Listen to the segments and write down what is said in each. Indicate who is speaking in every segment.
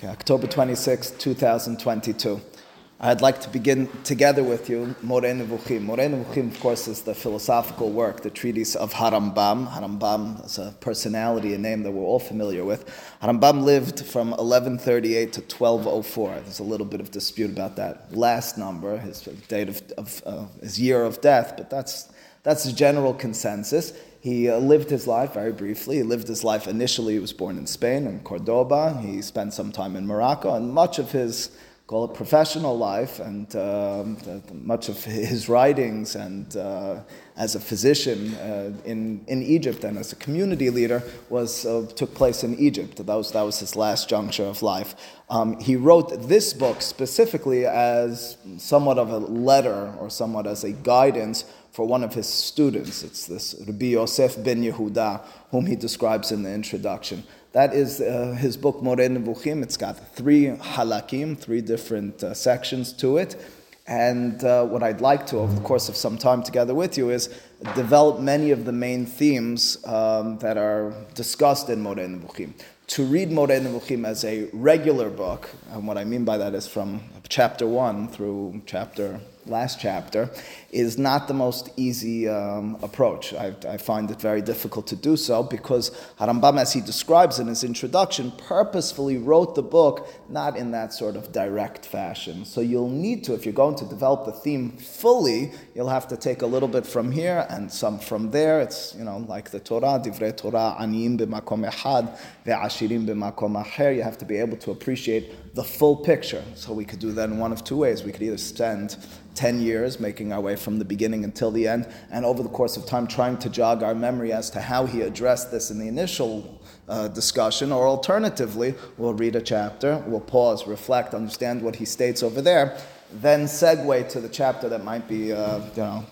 Speaker 1: Okay, October 26, 2022. I'd like to begin together with you Moreh Nevuchim. Moreh Nevuchim, of course, is the philosophical work, the treatise of Harambam. Harambam is a personality, a name that we're all familiar with. Harambam lived from 1138 to 1204. There's a little bit of dispute about that last number, his date of, of uh, his year of death, but that's that's the general consensus. He uh, lived his life very briefly. He lived his life initially, he was born in Spain, in Cordoba. He spent some time in Morocco, and much of his call it professional life and the, much of his writings and uh, as a physician uh, in, in Egypt and as a community leader was uh, took place in Egypt. That was, that was his last juncture of life. Um, he wrote this book specifically as somewhat of a letter or somewhat as a guidance for one of his students. It's this Rabbi Yosef ben Yehuda, whom he describes in the introduction. That is uh, his book Moreh Nevuchim. It's got three halakim, three different uh, sections to it. And uh, what I'd like to, over the course of some time together with you, is develop many of the main themes um, that are discussed in Moreh Nevuchim. To read Moreh Nevuchim as a regular book, and what I mean by that is from chapter one through chapter last chapter, is not the most easy um, approach. I, I, find it very difficult to do so because Harambam, as he describes in his introduction, purposefully wrote the book not in that sort of direct fashion. So you'll need to, if you're going to develop the theme fully, you'll have to take a little bit from here and some from there. It's, you know, like the Torah, Divrei Torah, Aniyim b'makom echad, ve'ashirim b'makom acher. You have to be able to appreciate the full picture. So we could do that in one of two ways. We could either spend 10 years, making our way from the beginning until the end, and over the course of time trying to jog our memory as to how he addressed this in the initial uh, discussion, or alternatively, we'll read a chapter, we'll pause, reflect, understand what he states over there, then segue to the chapter that might be, uh, you know,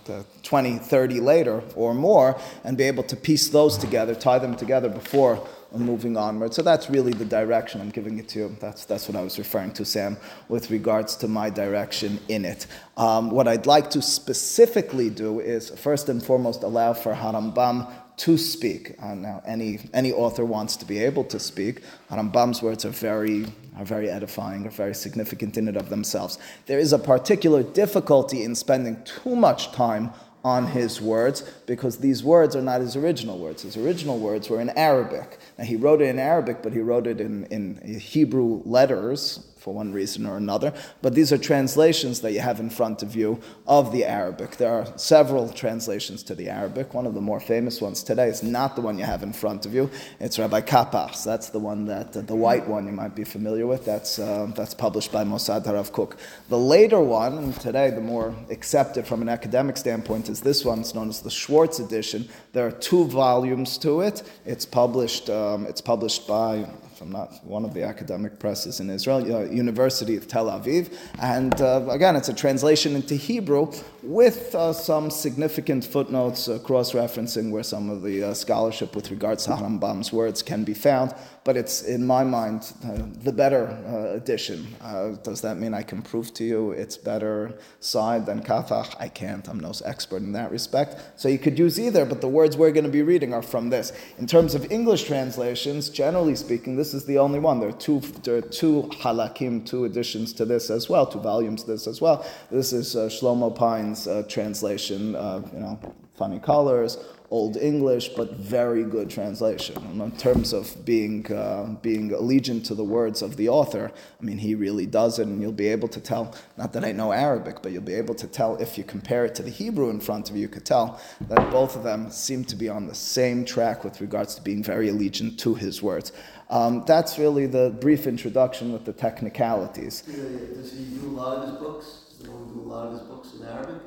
Speaker 1: 20, 30 later or more, and be able to piece those together, tie them together before moving onward. So that's really the direction I'm giving it to you. That's, that's what I was referring to, Sam, with regards to my direction in it. Um, what I'd like to specifically do is, first and foremost, allow for Harambam to speak. Uh, now, any, any author wants to be able to speak. Harambam's words are very, are very edifying, are very significant in and of themselves. There is a particular difficulty in spending too much time on his words because these words are not his original words. His original words were in Arabic. Now, he wrote it in Arabic, but he wrote it in, in Hebrew letters, for one reason or another. But these are translations that you have in front of you of the Arabic. There are several translations to the Arabic. One of the more famous ones today is not the one you have in front of you. It's Rabbi Kapach's. That's the one that, uh, the white one you might be familiar with. That's, uh, that's published by Mossad Harav Kook. The later one, and today the more accepted from an academic standpoint, is this one. It's known as the Schwartz edition. There are two volumes to it. It's published, um, it's published by I'm not one of the academic presses in Israel, uh, University of Tel Aviv. And uh, again, it's a translation into Hebrew with uh, some significant footnotes, uh, cross referencing where some of the uh, scholarship with regards to Harambam's words can be found. But it's, in my mind, uh, the better edition. does that mean I can prove to you it's better side than Kapach? I can't. I'm no expert in that respect. So you could use either, but the words we're going to be reading are from this. In terms of English translations, generally speaking, this is the only one. There are two, there are two halakim, two editions to this as well, two volumes to this as well. This is Shlomo Pines' uh, translation, uh, you know, funny colors, Old English, but very good translation. And in terms of being uh, being allegiant to the words of the author, I mean, he really does it, and you'll be able to tell. Not that I know Arabic, but you'll be able to tell if you compare it to the Hebrew in front of you. You could tell that both of them seem to be on the same track with regards to being very allegiant to his words. Um, that's really the brief introduction with the technicalities.
Speaker 2: Does he do a lot of his books? Does he do a lot of his books in Arabic?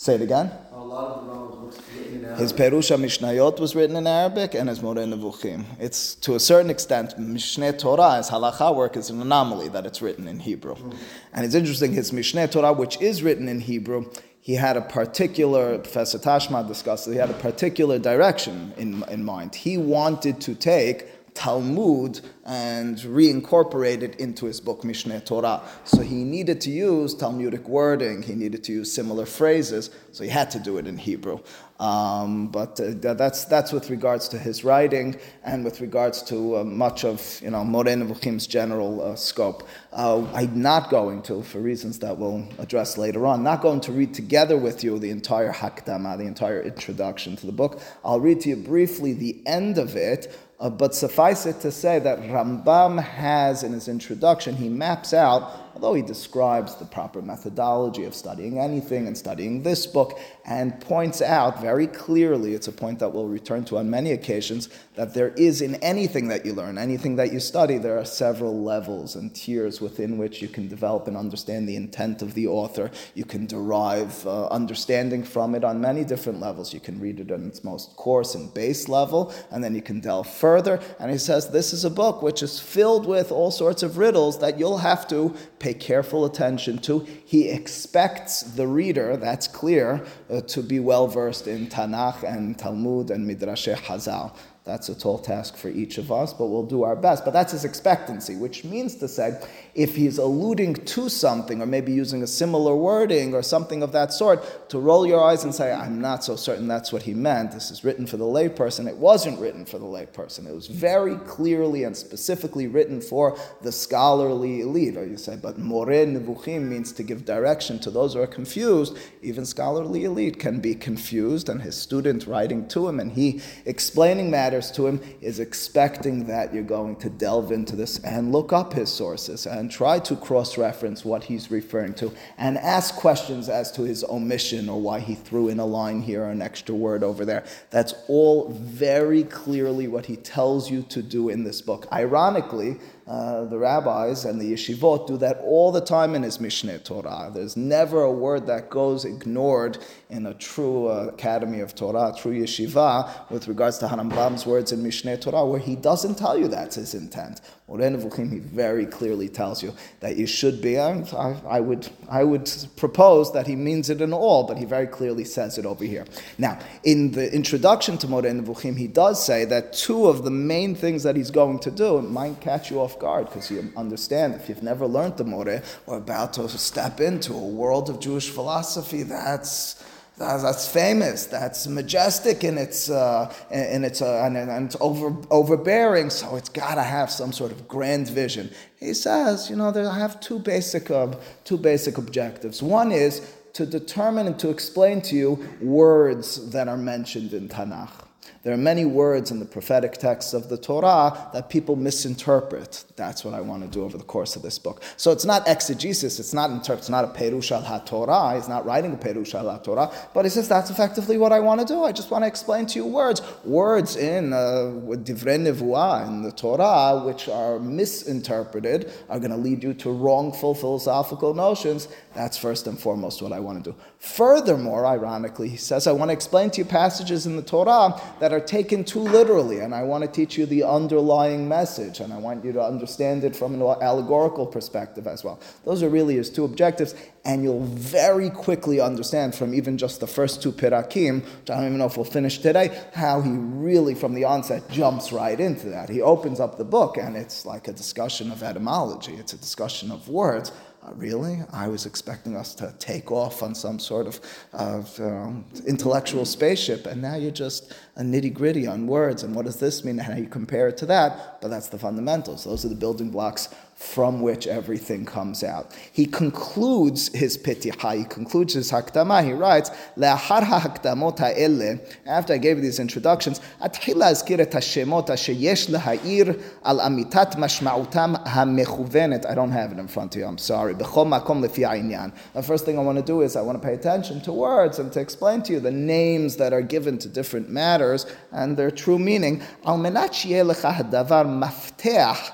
Speaker 1: Say it again.
Speaker 2: A lot of the books written in Arabic.
Speaker 1: His Perush HaMishnayot was written in Arabic, and his Moreh Nevuchim. It's to a certain extent Mishneh Torah, his halacha work, is an anomaly that it's written in Hebrew. Mm. And it's interesting. His Mishneh Torah, which is written in Hebrew, he had a particular, Professor Tashma discussed, he had a particular direction in, in mind. He wanted to take Talmud and reincorporate it into his book Mishneh Torah. So he needed to use Talmudic wording, he needed to use similar phrases, so he had to do it in Hebrew. Um, but uh, that's, that's with regards to his writing and with regards to uh, much of you know, Moreh Nevuchim's general uh, scope. Uh, I'm not going to, for reasons that we'll address later on, not going to read together with you the entire Hakdama, the entire introduction to the book. I'll read to you briefly the end of it, uh, but suffice it to say that Rambam has in his introduction, he maps out although he describes the proper methodology of studying anything and studying this book, and points out very clearly, it's a point that we'll return to on many occasions, that there is in anything that you learn, anything that you study, there are several levels and tiers within which you can develop and understand the intent of the author. You can derive uh, understanding from it on many different levels. You can read it on its most coarse and base level, and then you can delve further. And he says this is a book which is filled with all sorts of riddles that you'll have to pay careful attention to. He expects the reader, that's clear, uh, to be well versed in Tanakh and Talmud and Midrash Hazal. That's a tall task for each of us, but we'll do our best. But that's his expectancy, which means to say, if he's alluding to something, or maybe using a similar wording or something of that sort, to roll your eyes and say, I'm not so certain that's what he meant. This is written for the layperson. It wasn't written for the layperson. It was very clearly and specifically written for the scholarly elite. Or you say, but Moreh Nevuchim means to give direction to those who are confused. Even scholarly elite can be confused, and his student writing to him and he explaining matters matters to him is expecting that you're going to delve into this and look up his sources and try to cross reference what he's referring to and ask questions as to his omission or why he threw in a line here or an extra word over there. That's all very clearly what he tells you to do in this book. Ironically, uh, the rabbis and the yeshivot do that all the time in his Mishneh Torah. There's never a word that goes ignored in a true uh, academy of Torah, true yeshiva, with regards to Harambam's words in Mishneh Torah, where he doesn't tell you that's his intent. Nevuchim, he very clearly tells you that you should be. I, I, would, I would propose that he means it in all, but he very clearly says it over here. Now, in the introduction to Moreh Nevuchim, he does say that two of the main things that he's going to do might catch you off guard because you understand if you've never learned the Moreh, we're about to step into a world of Jewish philosophy that's that's famous. That's majestic in its uh, in its uh, and, and, it's over overbearing. So it's got to have some sort of grand vision. He says, you know, I have two basic uh, two basic objectives. One is to determine and to explain to you words that are mentioned in Tanakh. There are many words in the prophetic texts of the Torah that people misinterpret. That's what I want to do over the course of this book. So it's not exegesis, it's not interpret, it's not a perush al ha-Torah, he's not writing a perush al ha-Torah, but he says that's effectively what I want to do. I just want to explain to you words. Words in uh, divrei nevuah, in the Torah, which are misinterpreted, are going to lead you to wrongful philosophical notions. That's first and foremost what I want to do. Furthermore, ironically, he says, I want to explain to you passages in the Torah that are taken too literally, and I want to teach you the underlying message, and I want you to understand it from an allegorical perspective as well. Those are really his two objectives, and you'll very quickly understand from even just the first two pirakim, which I don't even know if we'll finish today, how he really, from the onset, jumps right into that. He opens up the book, and it's like a discussion of etymology, it's a discussion of words uh, really? I was expecting us to take off on some sort of, um, intellectual spaceship, and now you're just a nitty gritty on words and what does this mean and how you compare it to that. But that's the fundamentals. Those are the building blocks from which everything comes out. He concludes his pitiha, he concludes his hakdama. He writes, "Le'ahar ha'akdamot ha'ele." After I gave these introductions, atchila azkir et hashemot sheyesh leha'ir al amitat mashma'utam ha'mechuvenet. I don't have it in front of you. I'm sorry. B'chol makom lefi ha'inyan. The first thing I want to do is I want to pay attention to words and to explain to you the names that are given to different matters and their true meaning. Al menat sheyeh lecha ha'davar mafteach.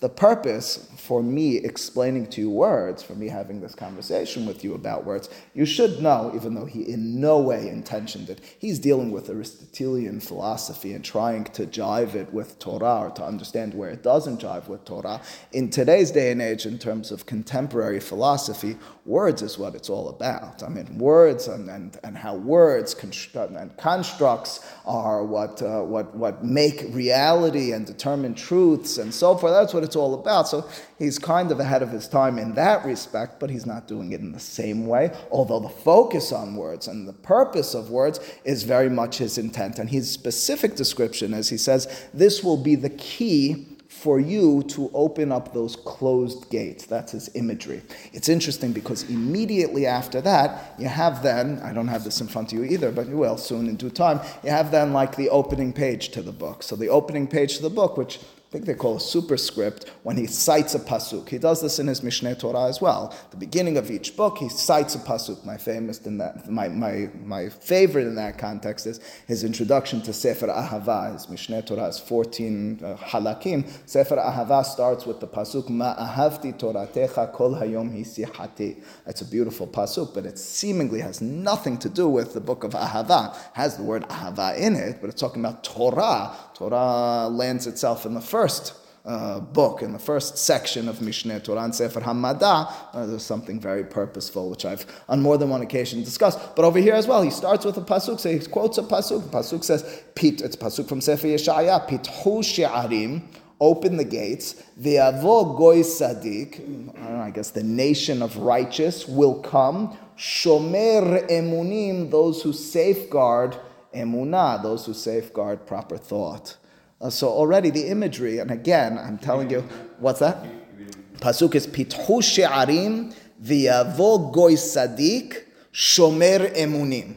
Speaker 1: The purpose for me explaining to you words, for me having this conversation with you about words, you should know, even though he in no way intentioned it, he's dealing with Aristotelian philosophy and trying to jive it with Torah or to understand where it doesn't jive with Torah. In today's day and age, in terms of contemporary philosophy, words is what it's all about. I mean, words and, and, and how words construct and constructs are what, uh, what, what make reality and determine truths and so forth. That's what it's all about. So he's kind of ahead of his time in that respect, but he's not doing it in the same way. Although the focus on words and the purpose of words is very much his intent. And his specific description is he says, this will be the key for you to open up those closed gates. That's his imagery. It's interesting because immediately after that, you have then, I don't have this in front of you either, but you will soon in due time, you have then like the opening page to the book. So the opening page to the book, which I think they call a superscript when he cites a pasuk. He does this in his Mishneh Torah as well. The beginning of each book, he cites a pasuk. My famous in that, my, my, my favorite in that context is his introduction to Sefer Ahava. His Mishneh Torah is 14 uh, halakim. Sefer Ahava starts with the pasuk Ma ahavti toratecha kol hayom hisihati. It's a beautiful pasuk, but it seemingly has nothing to do with the book of Ahava. It has the word Ahava in it, but it's talking about Torah. Torah lands itself in the first uh, book, in the first section of Mishneh Torah and Sefer Hamada, uh, there's something very purposeful, which I've on more than one occasion discussed. But over here as well, he starts with a pasuk, so he quotes a pasuk. The pasuk says, "Pit." It's pasuk from Sefer Yeshaya. Pithu she'arim. Open the gates. Ve'avo goy sadik. I, I guess the nation of righteous will come. Shomer emunim. Those who safeguard emunah. Those who safeguard proper thought. Uh, so already the imagery, and again, I'm telling you, what's that? Pasuk is pithu she'arim v'yavo goy sadik shomer emunim.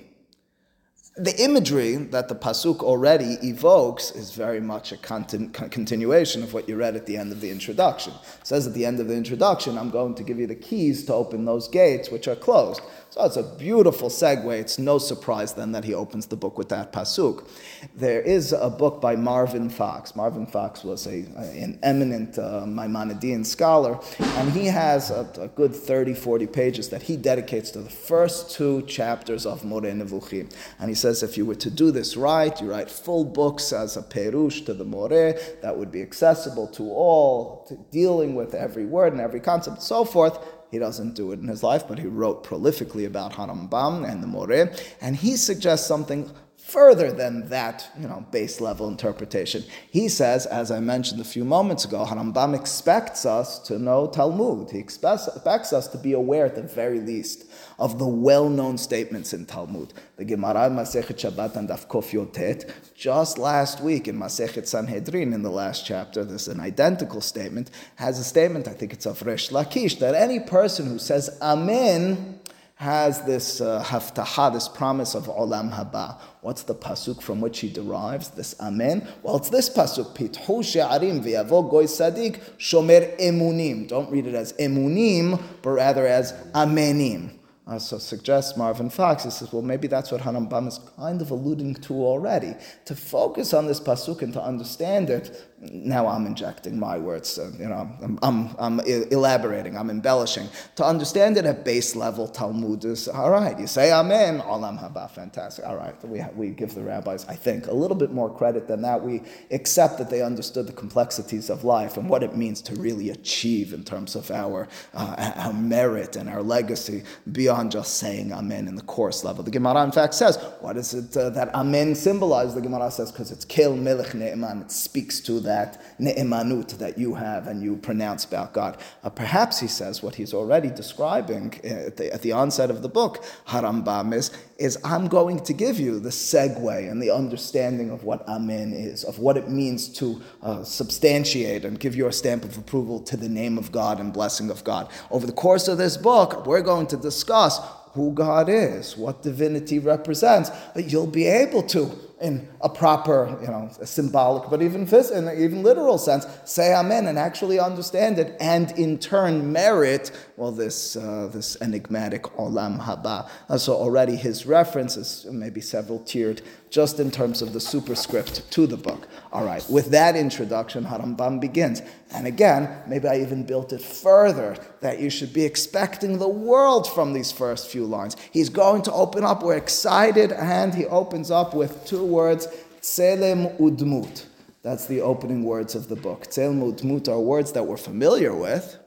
Speaker 1: The imagery that the pasuk already evokes is very much a continuation of what you read at the end of the introduction. It says at the end of the introduction, I'm going to give you the keys to open those gates which are closed. So it's a beautiful segue. It's no surprise then that he opens the book with that pasuk. There is a book by Marvin Fox. Marvin Fox was a, an eminent uh, Maimonidean scholar, and he has a, a, good 30, 40 pages that he dedicates to the first two chapters of Moreh Nevuchim. And he says if you were to do this right, you write full books as a perush to the Moreh that would be accessible to all, to dealing with every word and every concept, so forth he doesn't do it in his life, but he wrote prolifically about Harambam and the Moreh, and he suggests something further than that, you know, base level interpretation. He says, as I mentioned a few moments ago, Harambam expects us to know Talmud. He expects us to be aware at the very least of the well-known statements in Talmud. The Gemara in Masechet Shabbat and Daf Kof Yotet, just last week in Masechet Sanhedrin, in the last chapter, there's an identical statement, has a statement, I think it's of Resh Lakish, that any person who says Amen has this uh, haftaha, this promise of olam haba. What's the pasuk from which he derives this amen? Well, it's this pasuk, pithu she'arim v'yavo goy sadik shomer emunim. Don't read it as emunim, but rather as amenim. Uh, so suggests Marvin Fox, he says, well, maybe that's what Harambam is kind of alluding to already. To focus on this pasuk and to understand it, now I'm injecting my words, uh, you know, I'm, I'm, I'm, elaborating, I'm embellishing. To understand it at base level, Talmud is, all right, you say Amen, Olam Haba, fantastic. All right, we, we give the rabbis, I think, a little bit more credit than that. We accept that they understood the complexities of life and what it means to really achieve in terms of our, uh, our merit and our legacy beyond just saying Amen in the course level. The Gemara, in fact, says, what is it uh, that Amen symbolizes? The Gemara says, because it's Kel Melech Ne'eman, it speaks to that that ne'emanut that you have and you pronounce about God. Uh, perhaps he says what he's already describing at the, at the onset of the book, Harambam, is, is I'm going to give you the segue and the understanding of what Amen is, of what it means to uh, substantiate and give your stamp of approval to the name of God and blessing of God. Over the course of this book, we're going to discuss who God is, what divinity represents, you'll be able to in a proper, you know, symbolic, but even phys- in even literal sense, say amen and actually understand it, and in turn merit, well, this, uh, this enigmatic olam haba. Uh, so already his reference is maybe several tiered, just in terms of the superscript to the book. All right, with that introduction, Harambam begins. And again, maybe I even built it further that you should be expecting the world from these first few lines. He's going to open up, we're excited, and he opens up with two words, Tselem Udmut. That's the opening words of the book. Tselem Udmut are words that we're familiar with.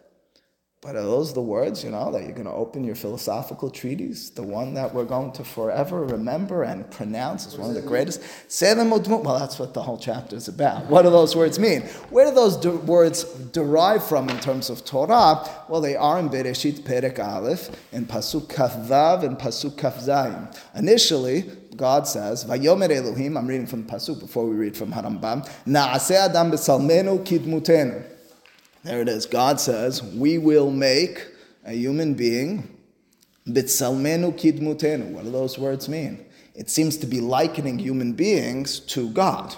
Speaker 1: But are those the words, you know, that you're going to open your philosophical treatise? The one that we're going to forever remember and pronounce as one of the greatest? Well, that's what the whole chapter is about. What do those words mean? Where do those de- words derive from in terms of Torah? Well, they are in Bereshit Perek Aleph, in Pasuk Kaf Vav, and Pasuk Kaf Zayin. Initially, God says, Vayomer Elohim, I'm reading from the Pasuk before we read from Harambam, Na'aseh Adam b'salmenu kidmutenu. There it is. God says, We will make a human being. What do those words mean? It seems to be likening human beings to God.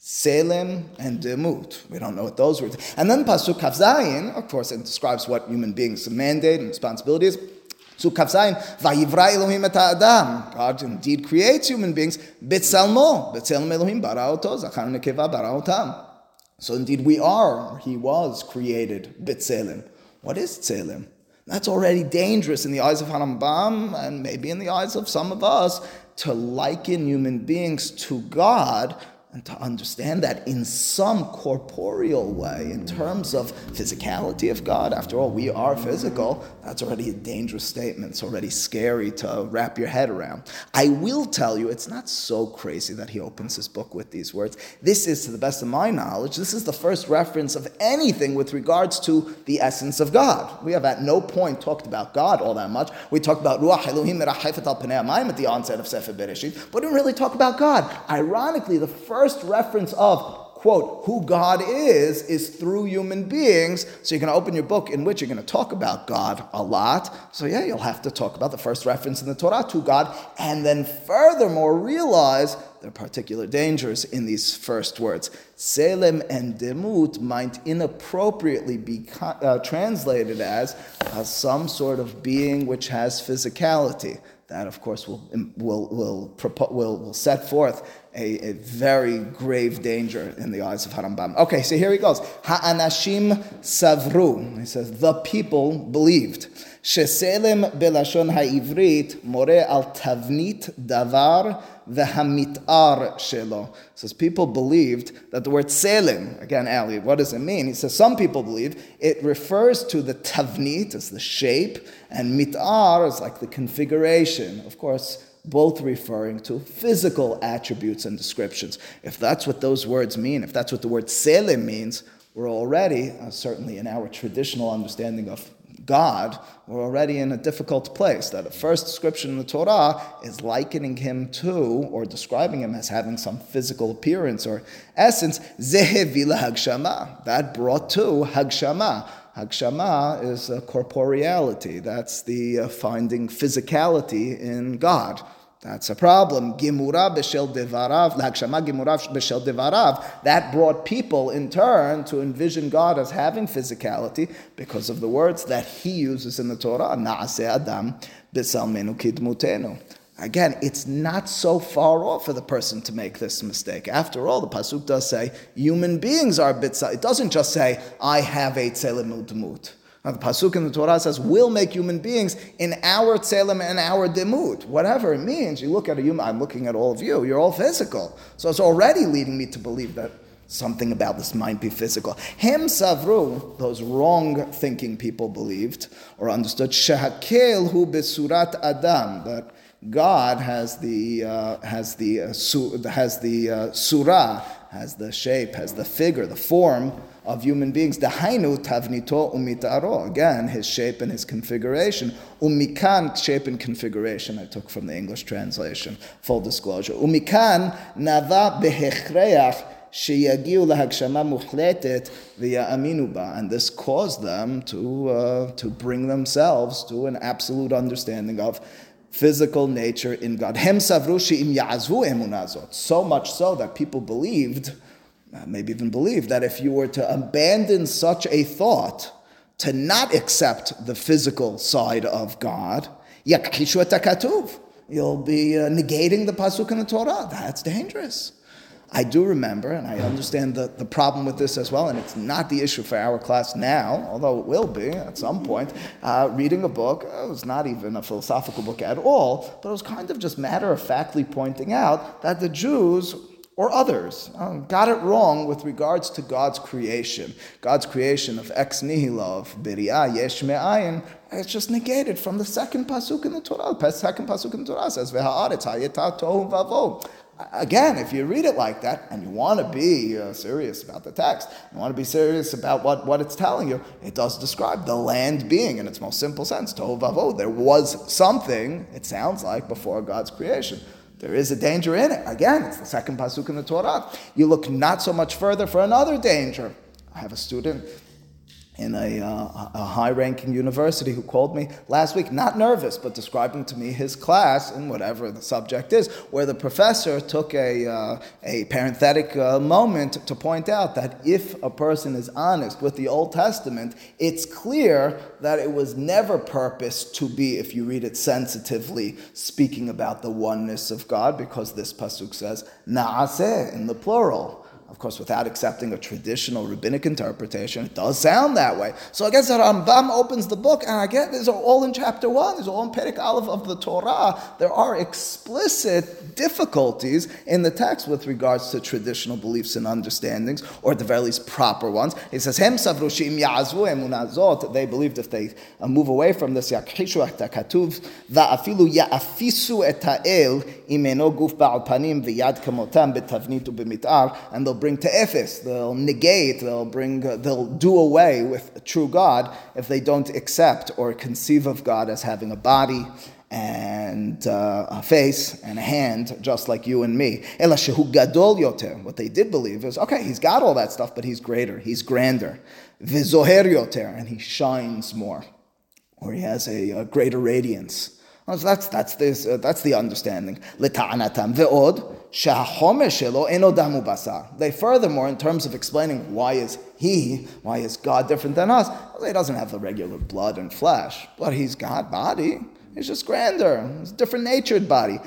Speaker 1: Selem and Demut. We don't know what those words. And then Pasuk Kafzayin, of course, it describes what human beings' mandate and responsibility is. So Kafzayin, Vayivra Elohim et Adam. God indeed creates human beings. Bitsalmo, Bitsalm Elohim bara oto, nekeva bara. So indeed, we are, he was created, B'Tselem. What is Tselem? That's already dangerous in the eyes of Harambam and maybe in the eyes of some of us to liken human beings to God and to understand that in some corporeal way, in terms of physicality of God, after all, we are physical, that's already a dangerous statement. It's already scary to wrap your head around. I will tell you, it's not so crazy that he opens his book with these words. This is, to the best of my knowledge, this is the first reference of anything with regards to the essence of God. We have at no point talked about God all that much. We talked about Ruach Elohim at the onset of Sefer Bereshit, but we didn't really talk about God. Ironically, the first first reference of, quote, who God is, is through human beings. So you're going to open your book in which you're going to talk about God a lot. So yeah, you'll have to talk about the first reference in the Torah to God, and then furthermore realize there are particular dangers in these first words. Selem and Demut might inappropriately be uh, translated as uh, some sort of being which has physicality. That, of course, will, will, will, will, will set forth a, a, very grave danger in the eyes of Harambam. Okay, so here he goes. Ha'anashim savru. He says, the people believed. Sheselem belashon ha'ivrit more al tavnit davar v'hamitar shelo. Says people believed that the word selim, again, Ali, what does it mean? He says some people believe it refers to the tavnit, as the shape, and mitar is like the configuration. Of course, both referring to physical attributes and descriptions. If that's what those words mean, if that's what the word selim means, we're already, uh, certainly in our traditional understanding of God, we're already in a difficult place. That the first description in the Torah is likening him to, or describing him as having some physical appearance or essence. Zehevila hagshama. That brought to hagshama. Hagshama is corporeality. That's the uh, finding physicality in God. That's a problem. Gimura b'shel devarav, l'hagshama gimura b'shel devarav. That brought people in turn to envision God as having physicality because of the words that He uses in the Torah. Naaseh adam b'salmenu kidmutenu. Again, it's not so far off for the person to make this mistake. After all, the pasuk does say human beings are bitzal. It doesn't just say I have a tzelimut now, the pasuk in the Torah says, "We'll make human beings in our tzelem and our demut." Whatever it means, you look at a human. I'm looking at all of you. You're all physical, so it's already leading me to believe that something about this might be physical. Hem savru, those wrong-thinking people believed or understood, shehakel hu besurat adam, that God has the uh, has the uh, su- has the uh, surah, has the shape, has the figure, the form of human beings. Dahainu tavnito umitaro. Again, his shape and his configuration. Umikan, shape and configuration, I took from the English translation, full disclosure. Umikan nava behechreach sheyagiu lahagshama muhletet v'ya'aminu. And this caused them to, uh, to bring themselves to an absolute understanding of physical nature in God. Hem emunazot. So much so that people believed, uh, maybe even believed, that if you were to abandon such a thought, to not accept the physical side of God, you'll be uh, negating the pasuk in the Torah. That's dangerous. I do remember, and I understand the, the problem with this as well, and it's not the issue for our class now, although it will be at some point. Uh, reading a book, it was not even a philosophical book at all, but it was kind of just matter of factly pointing out that the Jews or others um, got it wrong with regards to God's creation. God's creation of ex nihilo, of biriah, yesh me'ayin, it's just negated from the second pasuk in the Torah. The second pasuk in the Torah says, "Ve'ha'aretz hayeta tohu vavo." Again, if you read it like that and you want to be uh, serious about the text, you want to be serious about what, what it's telling you, it does describe the land being in its most simple sense. Tohu. There was something, it sounds like, before God's creation. There is a danger in it. Again, it's the second pasuk in the Torah. You look not so much further for another danger. I have a student in a, uh, a high ranking university who called me last week, not nervous, but describing to me his class in whatever the subject is, where the professor took a, uh, a parenthetic uh, moment to point out that if a person is honest with the Old Testament, it's clear that it was never purposed to be, if you read it sensitively, speaking about the oneness of God, because this pasuk says, na'aseh in the plural. Of course, without accepting a traditional rabbinic interpretation, it does sound that way. So I guess that Rambam opens the book, and I get these are all in chapter one. These are all in Perek Aleph of the Torah. There are explicit difficulties in the text with regards to traditional beliefs and understandings, or at the very least proper ones. He says, "Hem savrushim ya'azvu emunazot." They believed if they uh, move away from this yakhishu katuv va'afilu ya'afisu et ha'el imeno guf ba'al panim v'yad kamotam betavnit u'b'mitar, and they'll bring to Ephes, they'll negate, they'll bring, they'll do away with true God if they don't accept or conceive of God as having a body and uh, a face and a hand, just like you and me. gadol yoter. What they did believe is, okay, he's got all that stuff, but he's greater, he's grander. Vizoher yoter, and he shines more, or he has a, a greater radiance. That's, that's, this, uh, that's the understanding. They furthermore, in terms of explaining why is he, why is God different than us, well, he doesn't have the regular blood and flesh, but he's God body. He's just grander. It's a different natured body.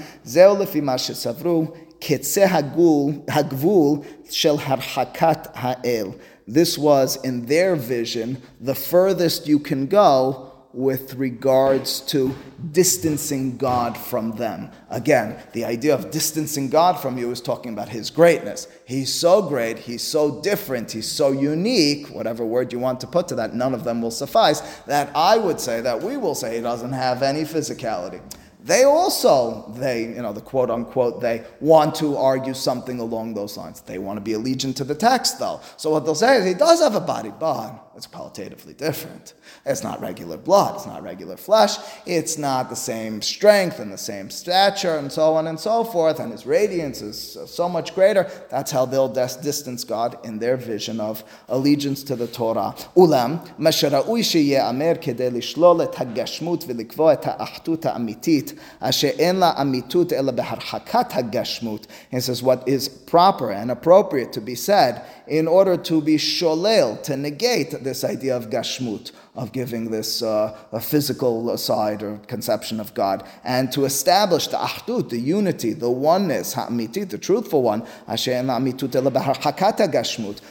Speaker 1: This was, in their vision, the furthest you can go with regards to distancing God from them. Again, the idea of distancing God from you is talking about His greatness. He's so great, He's so different, He's so unique, whatever word you want to put to that, none of them will suffice, that I would say, that we will say He doesn't have any physicality they also, they, you know, the quote unquote, they want to argue something along those lines. They want to be allegiant to the text, though. So what they'll say is he does have a body, but it's qualitatively different. It's not regular blood, it's not regular flesh, it's not the same strength and the same stature and so on and so forth, and his radiance is so much greater. That's how they'll distance God in their vision of allegiance to the Torah. Ulam, משראוי שיאמר כדי לשלול את הגשמות ולקבוע את האחדות האמיתית, אשר אין לה אמיתות אלא בהרחקת הגשמות. He says what is proper and appropriate to be said in order to be sholel, to negate this idea of gashmut, of giving this uh, physical side or conception of God, and to establish the ahdut, the unity, the oneness, ha'amiti, the truthful one,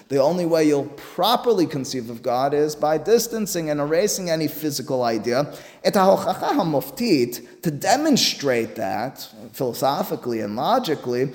Speaker 1: the only way you'll properly conceive of God is by distancing and erasing any physical idea. To demonstrate that philosophically and logically,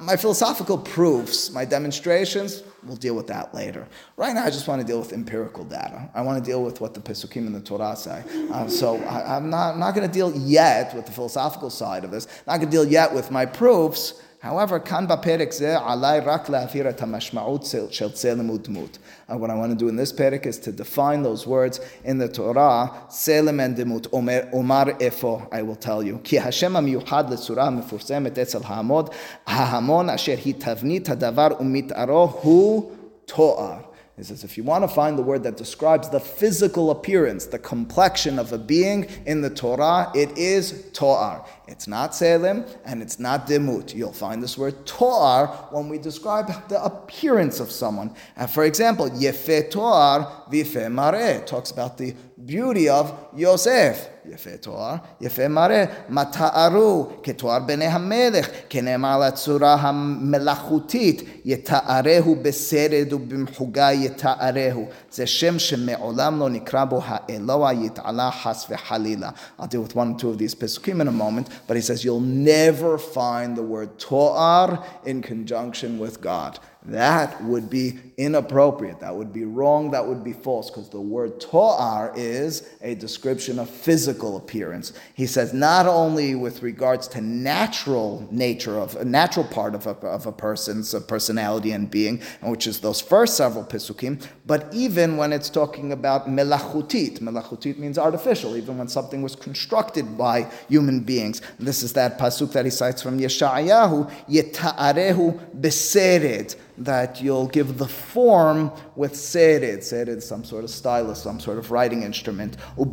Speaker 1: my philosophical proofs, my demonstrations, we'll deal with that later. Right now, I just want to deal with empirical data. I want to deal with what the Pesukim and the Torah say. Uh, so I, am not, not going to deal yet with the philosophical side of this. I'm Not going to deal yet with my proofs. However, kan בפרק זה עליי רק להעביר את המשמעות של צלם ודמות. What I want to do in this perek is to define those words in the Torah, צלם and דמות, אומר איפה, I will tell you. כי השם המיוחד לצורה המפורסמת אצל ההמון, ההמון אשר היא תבנית הדבר ומתארו הוא תואר. He says, if you want to find the word that describes the physical appearance, the complexion of a being in the Torah, it is To'ar. It's not Selim and it's not Demut. You'll find this word To'ar when we describe the appearance of someone. And for example, Yefe To'ar Vife Mare talks about the beauty of Yosef. יפה תואר, יפה מראה, מה תארו כתואר בני המלך, כנאמר לצורה המלאכותית, יתארהו בסרד ובמחוגה יתארהו. זה שם שמעולם לא נקרא בו האלוה יתעלה חס וחלילה. I'll deal with one or two of these pesukim in a moment, but he says you'll never find the word to'ar in conjunction with God. That would be inappropriate. That would be wrong. That would be false because the word to'ar is a description of physical appearance. He says not only with regards to natural nature of a natural part of a, of a person's personality and being, which is those first several pisukim, but even when it's talking about melachutit. Melachutit means artificial, even when something was constructed by human beings. This is that pasuk that he cites from Yeshayahu, yeta'arehu besered that you'll give the form with sered. Sered some sort of stylus, some sort of writing instrument. Or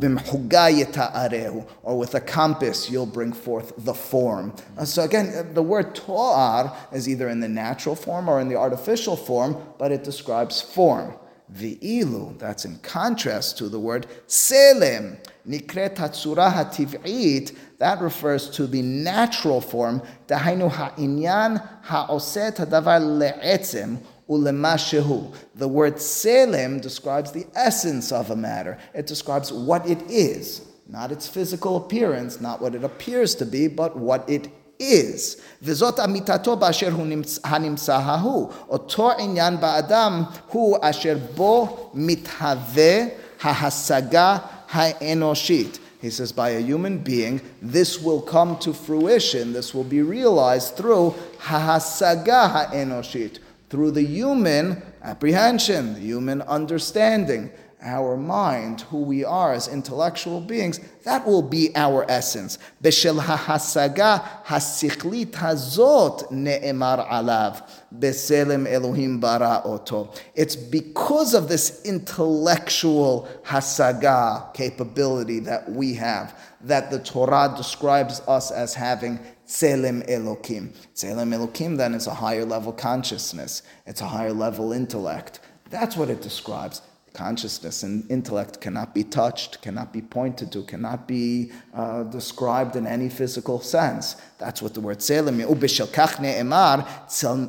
Speaker 1: with a compass, you'll bring forth the form. Uh, so again, uh, the word to'ar is either in the natural form or in the artificial form, but it describes form. Ve'ilu, that's in contrast to the word selem. Nikret hativ'it, that refers to the natural form, dahainu ha'inyan ha'oset hadavar le'etzem, the word selim describes the essence of a matter. It describes what it is, not its physical appearance, not what it appears to be, but what it is. וזאת אמיתתו באשר הוא הנמצא ההוא. אותו עניין באדם הוא אשר בו מתהווה ההשגה האנושית. He says, by a human being, this will come to fruition, this will be realized through hahasaga ha'enoshit, through the human apprehension, the human understanding our mind, who we are as intellectual beings, that will be our essence. Beshel hasaga hasichlit hazot ne'emar alav. Beselem Elohim bara oto. It's because of this intellectual hasaga capability that we have that the Torah describes us as having Tselem Elokim. Tselem Elokim then is a higher level consciousness. It's a higher level intellect. That's what it describes consciousness and intellect cannot be touched, cannot be pointed to, cannot be uh, described in any physical sense. That's what the word selim means. ובשל כך נאמר,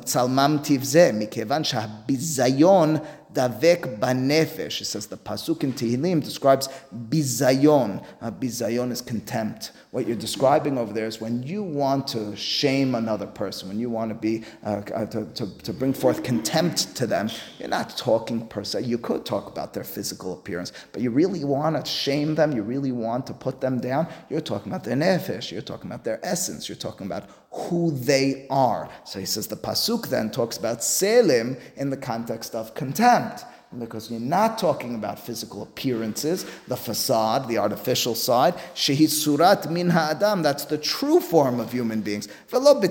Speaker 1: צלמם תבזה, מכיוון שהביזיון davek banefesh. It says the pasuk in Tehillim describes bizayon. Uh, bizayon is contempt. what you're describing over there is when you want to shame another person, when you want to be uh, uh, to, to, to bring forth contempt to them. You're not talking per se. You could talk about their physical appearance, but you really want to shame them. You really want to put them down. You're talking about their nefesh. You're talking about their essence. You're talking about who they are. So he says the pasuk then talks about selim in the context of contempt because you're not talking about physical appearances, the facade, the artificial side. Shehi surat min ha'adam, that's the true form of human beings. You're not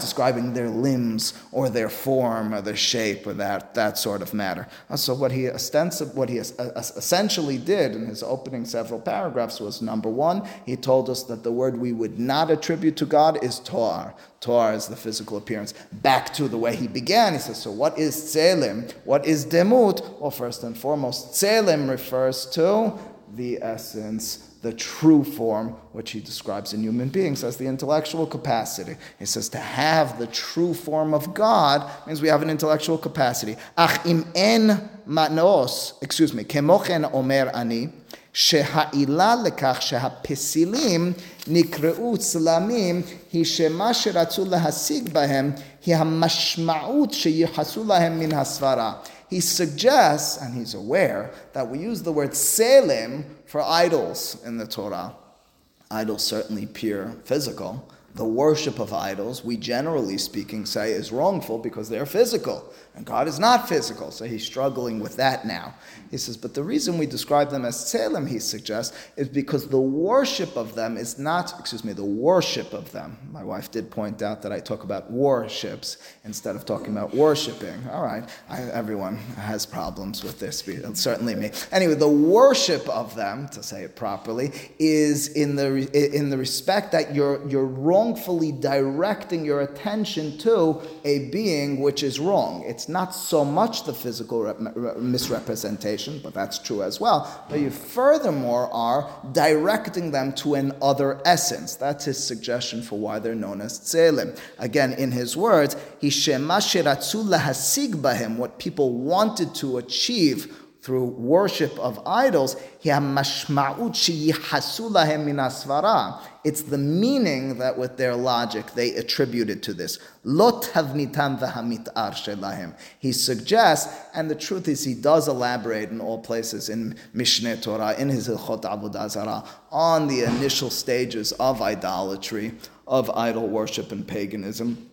Speaker 1: describing their limbs or their form or their shape or that, that sort of matter. Uh, so what he ostensive, what he uh, essentially did in his opening several paragraphs was number one, he told us that the word we would not attribute to God is Toar. Toar is the physical appearance. Back to the way he began, he says, so what is Tselim? What is Demut? Well, first and foremost, Tselim refers to the essence, the true form, which he describes in human beings as the intellectual capacity. He says to have the true form of God means we have an intellectual capacity. Ach im en manos, excuse me, kemochen omer ani, שהעילה לכך שהפסילים נקראו צלמים היא שמה שרצו להשיג בהם היא המשמעות שייחסו להם מן הסברה. He suggests, and he's aware, that we use the word selim for idols in the Torah. Idols certainly pure physical, the worship of idols, we generally speaking say is wrongful because they're physical. And God is not physical, so he's struggling with that now. He says, but the reason we describe them as tselim, he suggests, is because the worship of them is not, excuse me, the worship of them. My wife did point out that I talk about warships instead of talking about worshiping. All right, I, everyone has problems with this, certainly me. Anyway, the worship of them, to say it properly, is in the in the respect that you're you're wrongfully directing your attention to a being which is wrong. It's not so much the physical misrepresentation, but that's true as well. But you furthermore are directing them to an other essence. That's his suggestion for why they're known as tzelim. Again, in his words, he bahim, what people wanted to achieve through worship of idols, it's the meaning that with their logic they attributed to this. He suggests, and the truth is he does elaborate in all places in Mishneh Torah, in his Hilchot Avodah Zarah, on the initial stages of idolatry, of idol worship and paganism.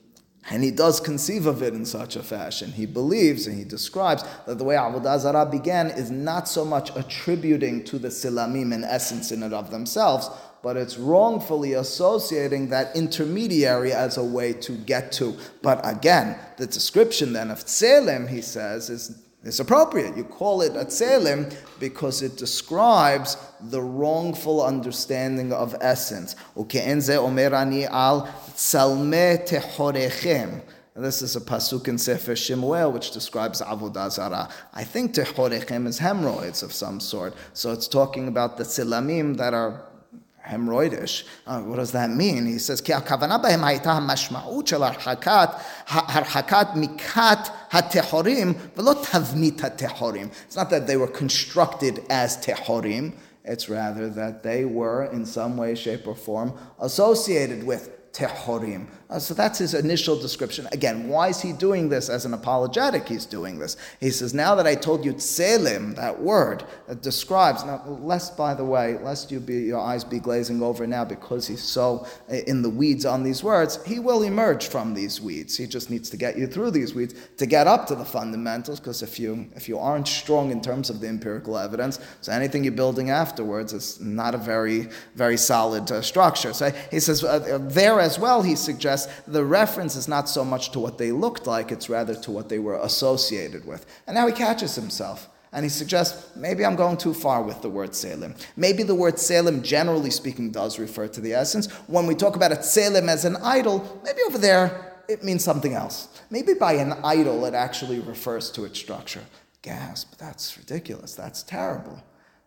Speaker 1: And he does conceive of it in such a fashion. He believes and he describes that the way Avodah Zarah began is not so much attributing to the silamim an essence in and of themselves, but it's wrongfully associating that intermediary as a way to get to. But again, the description then of Tselem, he says, is it's appropriate. You call it a tzelim because it describes the wrongful understanding of essence. omerani al tehorechem. This is a pasuk in Sefer Shemuel which describes avodah zarah. I think tehorechem is hemorrhoids of some sort. So it's talking about the tzilamim that are hemorrhoidish. Uh, what does that mean? He says, כי הכוונה בהם הייתה המשמעות של הרחקת, הרחקת מכת hatehorim, tavnit hatehorim. It's not that they were constructed as tehorim, it's rather that they were in some way, shape, or form associated with tehorim. Uh, so that's his initial description. Again, why is he doing this as an apologetic? He's doing this. He says, now that I told you tselim, that word that describes, now, lest, by the way, lest you be, your eyes be glazing over now because he's so uh, in the weeds on these words, he will emerge from these weeds. He just needs to get you through these weeds to get up to the fundamentals, because if you, if you aren't strong in terms of the empirical evidence, so anything you're building afterwards is not a very, very solid uh, structure. So he says, uh, there as well, he suggests the reference is not so much to what they looked like, it's rather to what they were associated with. And now he catches himself. And he suggests, maybe I'm going too far with the word Salem. Maybe the word Salem, generally speaking, does refer to the essence. When we talk about a Salem as an idol, maybe over there it means something else. Maybe by an idol it actually refers to its structure. Gasp, that's ridiculous, that's terrible.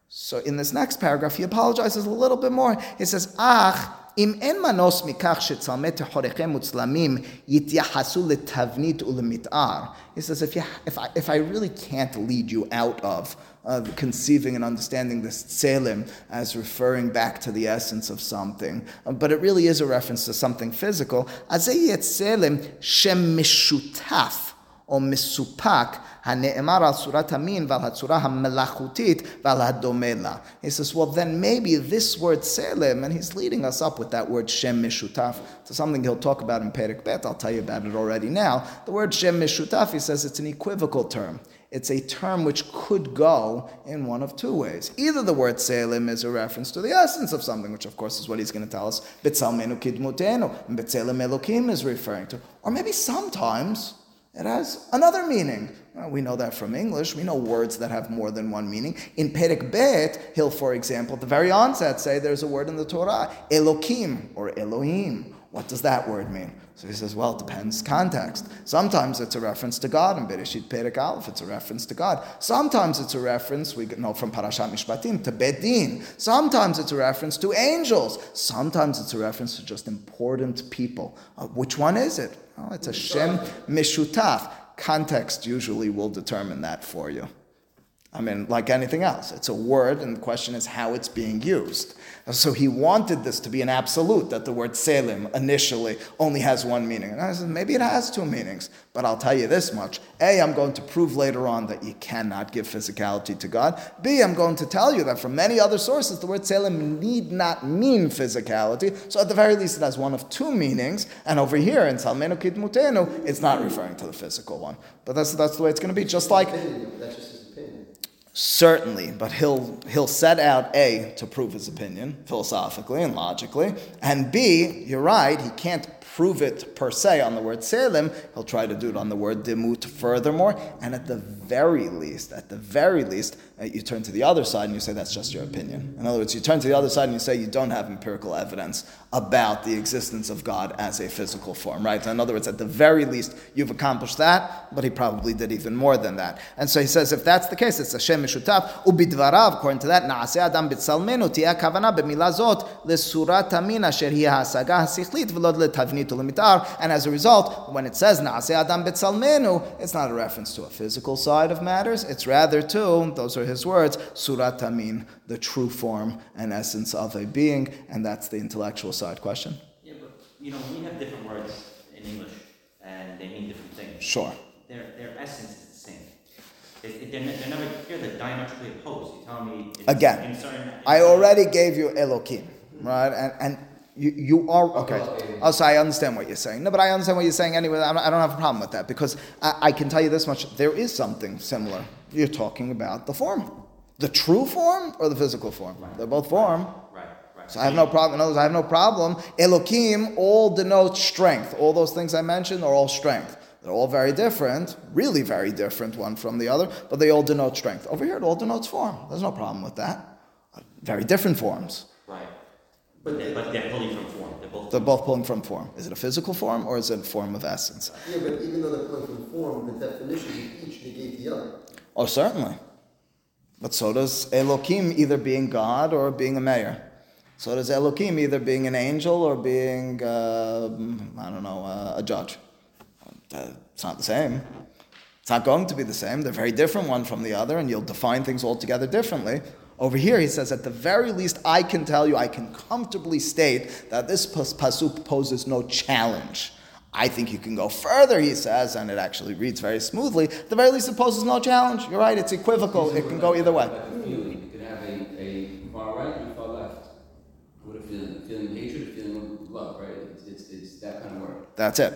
Speaker 1: So in this next paragraph, he apologizes a little bit more. He says, Ach, אם אין מנוס מכך שצלמי תחוריכם מוצלמים יתייחסו לתבנית ולמתאר. He says, if, you, if, I, if I really can't lead you out of uh, conceiving and understanding this tselim as referring back to the essence of something, uh, but it really is a reference to something physical, אז זה יהיה צלם שמשותף או מסופק הנאמר על צורת המין ועל הצורה המלאכותית ועל הדומה לה. He says, well then maybe this word Salem, and he's leading us up with that word Shem Mishutaf, to something he'll talk about in Perek Bet, I'll tell you about it already now. The word Shem Mishutaf, he says it's an equivocal term. It's a term which could go in one of two ways. Either the word Salem is a reference to the essence of something, which of course is what he's going to tell us, B'tsalmenu kidmutenu, and B'tsalem Elokim is referring to. Or maybe sometimes it has another meaning. Well, we know that from English. We know words that have more than one meaning. In Perek Bet, he'll, for example, at the very onset say there's a word in the Torah, Elokim or Elohim. What does that word mean? So he says, well, it depends context. Sometimes it's a reference to God in Bereshit Perek Aleph, it's a reference to God. Sometimes it's a reference, we know from Parashat Mishpatim, to Bedin. Sometimes it's a reference to angels. Sometimes it's a reference to just important people. Uh, which one is it? Oh, it's a Shem Mishutaf. Context usually will determine that for you. I mean, like anything else, it's a word, and the question is how it's being used. So he wanted this to be an absolute, that the word selim initially only has one meaning. And I said, maybe it has two meanings, but I'll tell you this much. A, I'm going to prove later on that you cannot give physicality to God. B, I'm going to tell you that from many other sources, the word selim need not mean physicality. So at the very least, it has one of two meanings. And over here in Salmenu Kidmutenu, it's not referring to the physical one. But that's, that's the way it's going to be. Just like.
Speaker 2: That's just his opinion.
Speaker 1: Certainly, but he'll he'll set out A to prove his opinion philosophically and logically, and B, you're right, he can't prove it per se on the word selim, he'll try to do it on the word dimut furthermore, and at the very least, at the very least, Uh, you turn to the other side and you say that's just your opinion. In other words, you turn to the other side and you say you don't have empirical evidence about the existence of God as a physical form, right? In other words, at the very least, you've accomplished that, but he probably did even more than that. And so he says, if that's the case, it's Hashem Mishutav, ubidvarav, according to that, na'aseh adam b'tzalmenu, tiyah kavana b'milah zot, l'surat amin ha'asaga ha'sichlit, v'lod letavnit u'lemitar. And as a result, when it says na'aseh adam b'tzalmenu, it's not a reference to a physical side of matters, it's rather to, those are his words, surat amin, the true form and essence of a being, and that's the intellectual side question.
Speaker 3: Yeah, but you know, we have different words in English, and they mean different things.
Speaker 1: Sure.
Speaker 3: Their their essence is the same. They, they're, they're never here. They're diametrically opposed. You tell me
Speaker 1: Again,
Speaker 3: In certain, in
Speaker 1: I already gave you Elohim, right? And, and you, you are, okay. Also, I understand what you're saying. No, but I understand what you're saying anyway. I'm- I don't have a problem with that because I, I can tell you this much. There is something similar. You're talking about the form. The true form or the physical form? They're both form.
Speaker 3: Right, right.
Speaker 1: So I have no problem. In other words, I have no problem. Elohim all denotes strength. All those things I mentioned are all strength. They're all very different, really very different one from the other, but they all denote strength. Over here, it all denotes form. There's no problem with that. Very different forms.
Speaker 3: Right. But they're, but they're pulling from form. They're both.
Speaker 1: They're both pulling from form. Is it a physical form or is it a form of essence?
Speaker 2: Yeah, but even though they're pulling from form, the definitions of each negate the other.
Speaker 1: Oh, certainly. But so does Elohim either being God or being a mayor. So does Elohim either being an angel or being, uh, I don't know, uh, a judge. Uh, It's not the same. It's not going to be the same. They're very different one from the other, and you'll define things altogether differently. Over here, he says, at the very least, I can tell you, I can comfortably state that this pas- pasuk poses no challenge. I think you can go further, he says, and it actually reads very smoothly. At the very least, it poses no challenge. You're right, it's equivocal. It can go either way.
Speaker 4: Like a feeling, you could have a, a far right and a far left. What a feeling, a feeling of hatred, a feeling of love, right? It's, it's, it's that kind of work.
Speaker 1: That's it.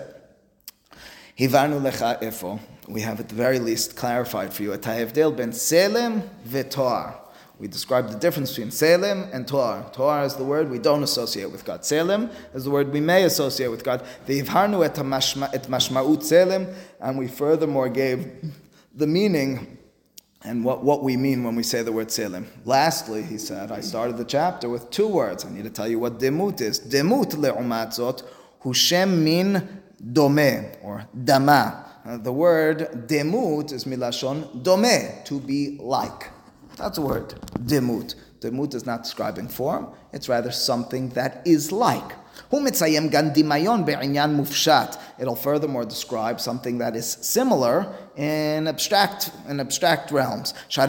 Speaker 1: Hivarnu lecha ifo. We have at the very least clarified for you a ta'evdel ben selim v'toar. We described the difference between selim and toar. Toar is the word we don't associate with God. Selim is the word we may associate with God. V'hivharnu et mashma'ut selim, and we furthermore gave the meaning and what, what we mean when we say the word selim. Lastly, he said, I started the chapter with two words. I need to tell you what demut is. Demut le'umat zot, hu shem min dome, or dama. Uh, the word demut is milashon dome, to be like. That's the word, demut. Demut is not describing form, it's rather something that is like. It'll furthermore describe something that is similar in abstract in abstract realms. For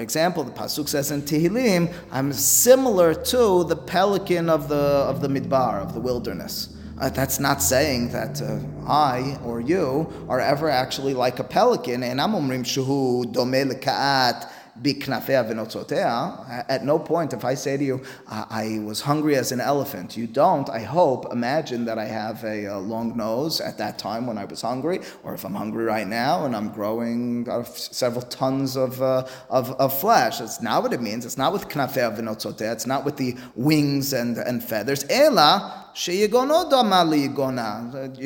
Speaker 1: example, the pasuk says in Tehillim, "I'm similar to the pelican of the of the midbar of the wilderness." Uh, that's not saying that uh, I or you are ever actually like a pelican. And I'm umrim shuhu dome leka'at biknafea v'notzotea. At no point, if I say to you, I, I was hungry as an elephant, you don't, I hope, imagine that I have a, uh long nose at that time when I was hungry, or if I'm hungry right now and I'm growing uh, several tons of, uh, of, of flesh. That's not what it means. It's not with knafea v'notzotea. It's not with the wings and, and feathers. Ela. You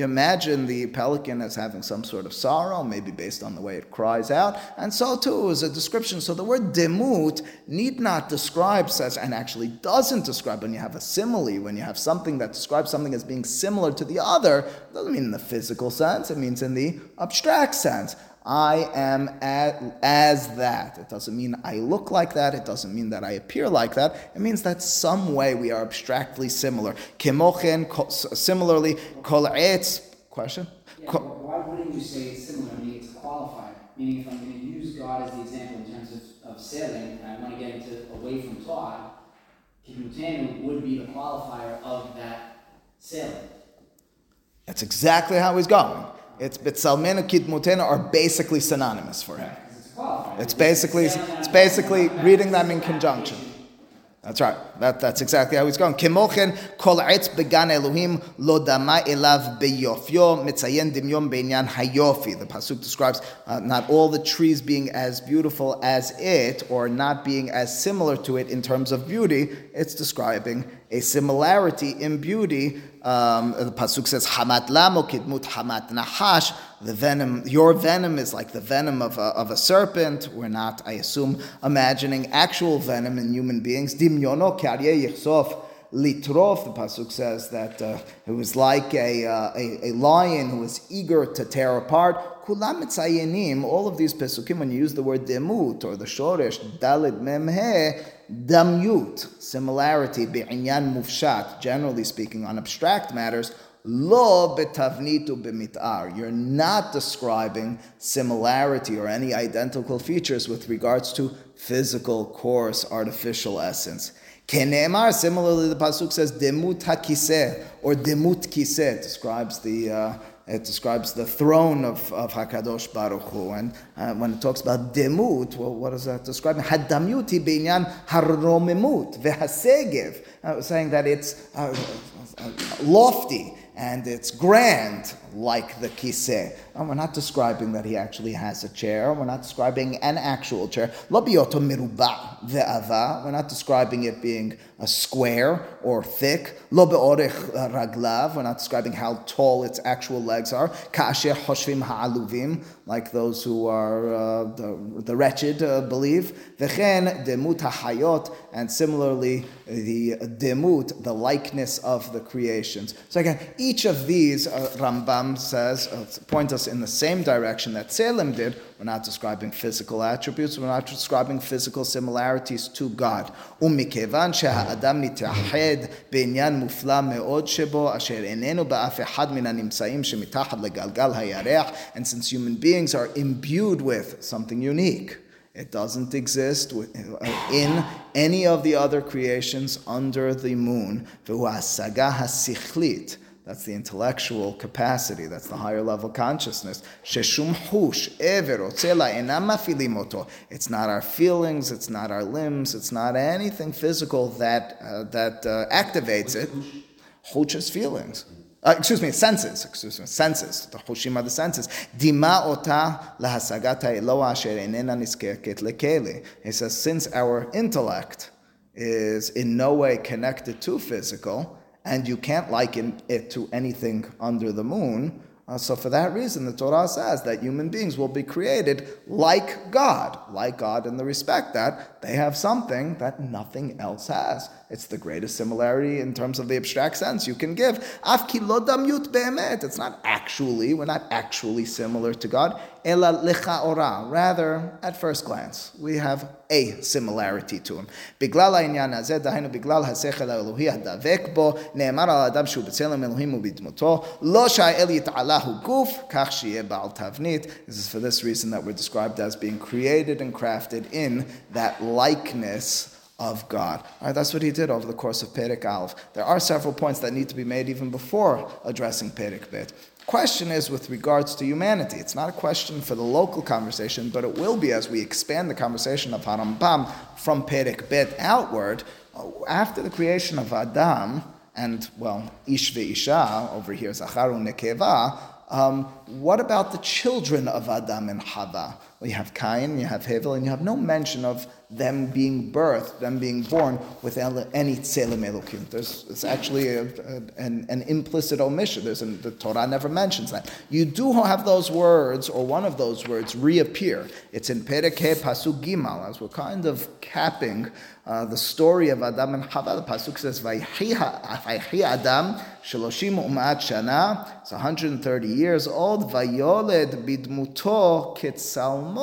Speaker 1: imagine the pelican as having some sort of sorrow, maybe based on the way it cries out, and so too is a description. So the word demut need not describe such, and actually doesn't describe when you have a simile, when you have something that describes something as being similar to the other, it doesn't mean in the physical sense, it means in the abstract sense. I am as, as that. It doesn't mean I look like that. It doesn't mean that I appear like that. It means that some way we are abstractly similar. Kemochen, ko- similarly, kol etz. Question?
Speaker 5: Yeah, why wouldn't you say it's similar? I mean, it's qualified. meaning if I'm going to use God as the example in terms of, of sailing, and I want to get into away from Todd, Kidmutenu would be the qualifier of that sailing.
Speaker 1: That's exactly how he's going. It's Bitsalmenu Kidmutenu are basically synonymous for him.
Speaker 5: It's
Speaker 1: basically it's basically reading them in conjunction. That's right. That, that's exactly how he's going. Kimochen kol etz began Elohim lo dama elav beyofyo mitzayen dimyon beinyan hayofi. The pasuk describes uh, not all the trees being as beautiful as it, or not being as similar to it in terms of beauty. It's describing a similarity in beauty. Um, the pasuk says hamat lamo kidmut hamat nahash. The venom, your venom is like the venom of a, of a serpent. We're not, I assume, imagining actual venom in human beings. Dimyono karye yichsof litrof. The pasuk says that uh, it was like a, uh, a, a lion who was eager to tear apart. Kulam. All of these pesukim, when you use the word demut or the shoresh dalid memhe, damyut, similarity, bi'inyan mufshat, generally speaking, on abstract matters, lo betavnitu b'mitar. You're not describing similarity or any identical features with regards to physical, coarse, artificial essence. Kenemar, similarly, the pasuk says demut hakiseh or demut kiseh describes the uh, it describes the throne of, of Hakadosh Baruch Hu, and uh, when it talks about demut, well, what does that describe? Hadamyuti beinyan haromimut vehasegev, uh, saying that it's uh, uh, lofty and it's grand like the kiseh. And we're not describing that he actually has a chair. We're not describing an actual chair. Lo biyoto miruba ve'ava. We're not describing it being a square or thick. Lo be'orech raglav. We're not describing how tall its actual legs are. Ka'asher hoshvim ha'aluvim, like those who are uh, the, the wretched uh, believe. V'chen demut ha'hayot, and similarly the demut, the likeness of the creations. So again, each of these uh, Rambam says uh, point us in the same direction that Salem did. We're not describing physical attributes. We're not describing physical similarities to God. ומכיוון שהאדם מתייחד בעניין מופלא מאוד שבו, אשר איננו באף אחד מן הנמצאים שמתחת לגלגל הירח, and since human beings are imbued with something unique. It doesn't exist in any of the other creations under the moon. והוא ההשגה השכלית. That's the intellectual capacity. That's the higher level consciousness. Sheshum hush ever It's not our feelings. It's not our limbs. It's not anything physical that uh, that uh, activates it. Hush is feelings. Uh, excuse me, senses. Excuse me, senses. The hushim are the senses. Dima ota lahasagata eloah asher enena niskeket lekeli. He says, since our intellect is in no way connected to physical and you can't liken it to anything under the moon. Uh, so, for that reason, the Torah says that human beings will be created like God, like God in the respect that they have something that nothing else has. It's the greatest similarity in terms of the abstract sense you can give. It's not actually, we're not actually similar to God. Rather, at first glance, we have a similarity to him. בגלל העניין הזה, דהיינו בגלל השכל האלוהי הדבק בו, נאמר על האדם שהוא בצלם אלוהים ובדמותו, לא שהאל יתעלה הוא גוף, כך שיהיה בעל תבנית. This is for this reason that we're described as being created and crafted in that likeness of God. All right, that's what he did over the course of Perek Aleph. There are several points that need to be made even before addressing Perek Bet. Question is with regards to humanity. It's not a question for the local conversation, but it will be as we expand the conversation of Harambam from Perek Bet outward. After the creation of Adam, and well, Ish ve'isha, over here, Zacharu Nekeva, um, what about the children of Adam and Hava? You have Cain, you have Hevel, and you have no mention of them being birthed, them being born with any tzelem elokim. There's it's actually a, a, an, an, implicit omission. There's an, the Torah never mentions that. You do have those words, or one of those words, reappear. It's in Perek Pasuk Gimal, as we're kind of capping uh, the story of Adam and Chava. The Pasuk says, Vayhi Adam shaloshim u'ma'at shana. It's 130 years old. Vayoled bidmuto kitsalmo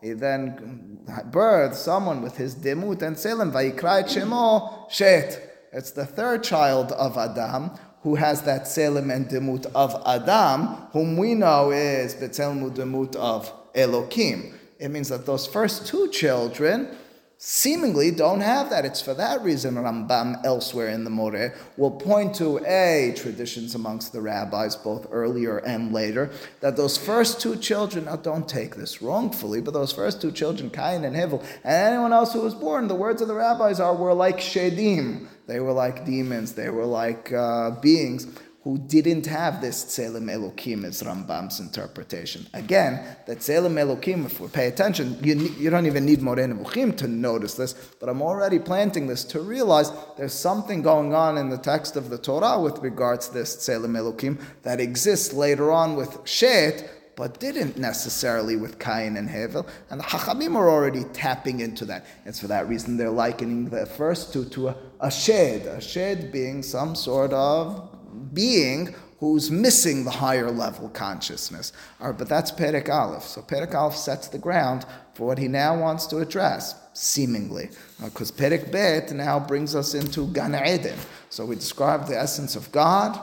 Speaker 1: he then birthed someone with his demut and selim, vayikra shemo shet. It's the third child of Adam who has that selim and demut of Adam, whom we know is betzelmu demut of Elokim. It means that those first two children seemingly don't have that. It's for that reason Rambam elsewhere in the Moreh will point to a traditions amongst the rabbis, both earlier and later, that those first two children, now don't take this wrongfully, but those first two children, Cain and Hevel, and anyone else who was born, the words of the rabbis are, were like shedim. They were like demons. They were like uh, beings who didn't have this Tselem Elokim as Rambam's interpretation. Again, that Tselem Elokim, if we pay attention, you, you don't even need Moreh Nevuchim to notice this, but I'm already planting this to realize there's something going on in the text of the Torah with regards to this Tselem Elokim that exists later on with Shet, but didn't necessarily with Cain and Hevel. And the Chachamim are already tapping into that. It's for that reason they're likening the first two to a, a shed, a shed being some sort of being who's missing the higher level consciousness. All right, but that's Perek Aleph. So Perek Aleph sets the ground for what he now wants to address, seemingly. Because uh, Perek Bet now brings us into Gan Eden. So we describe the essence of God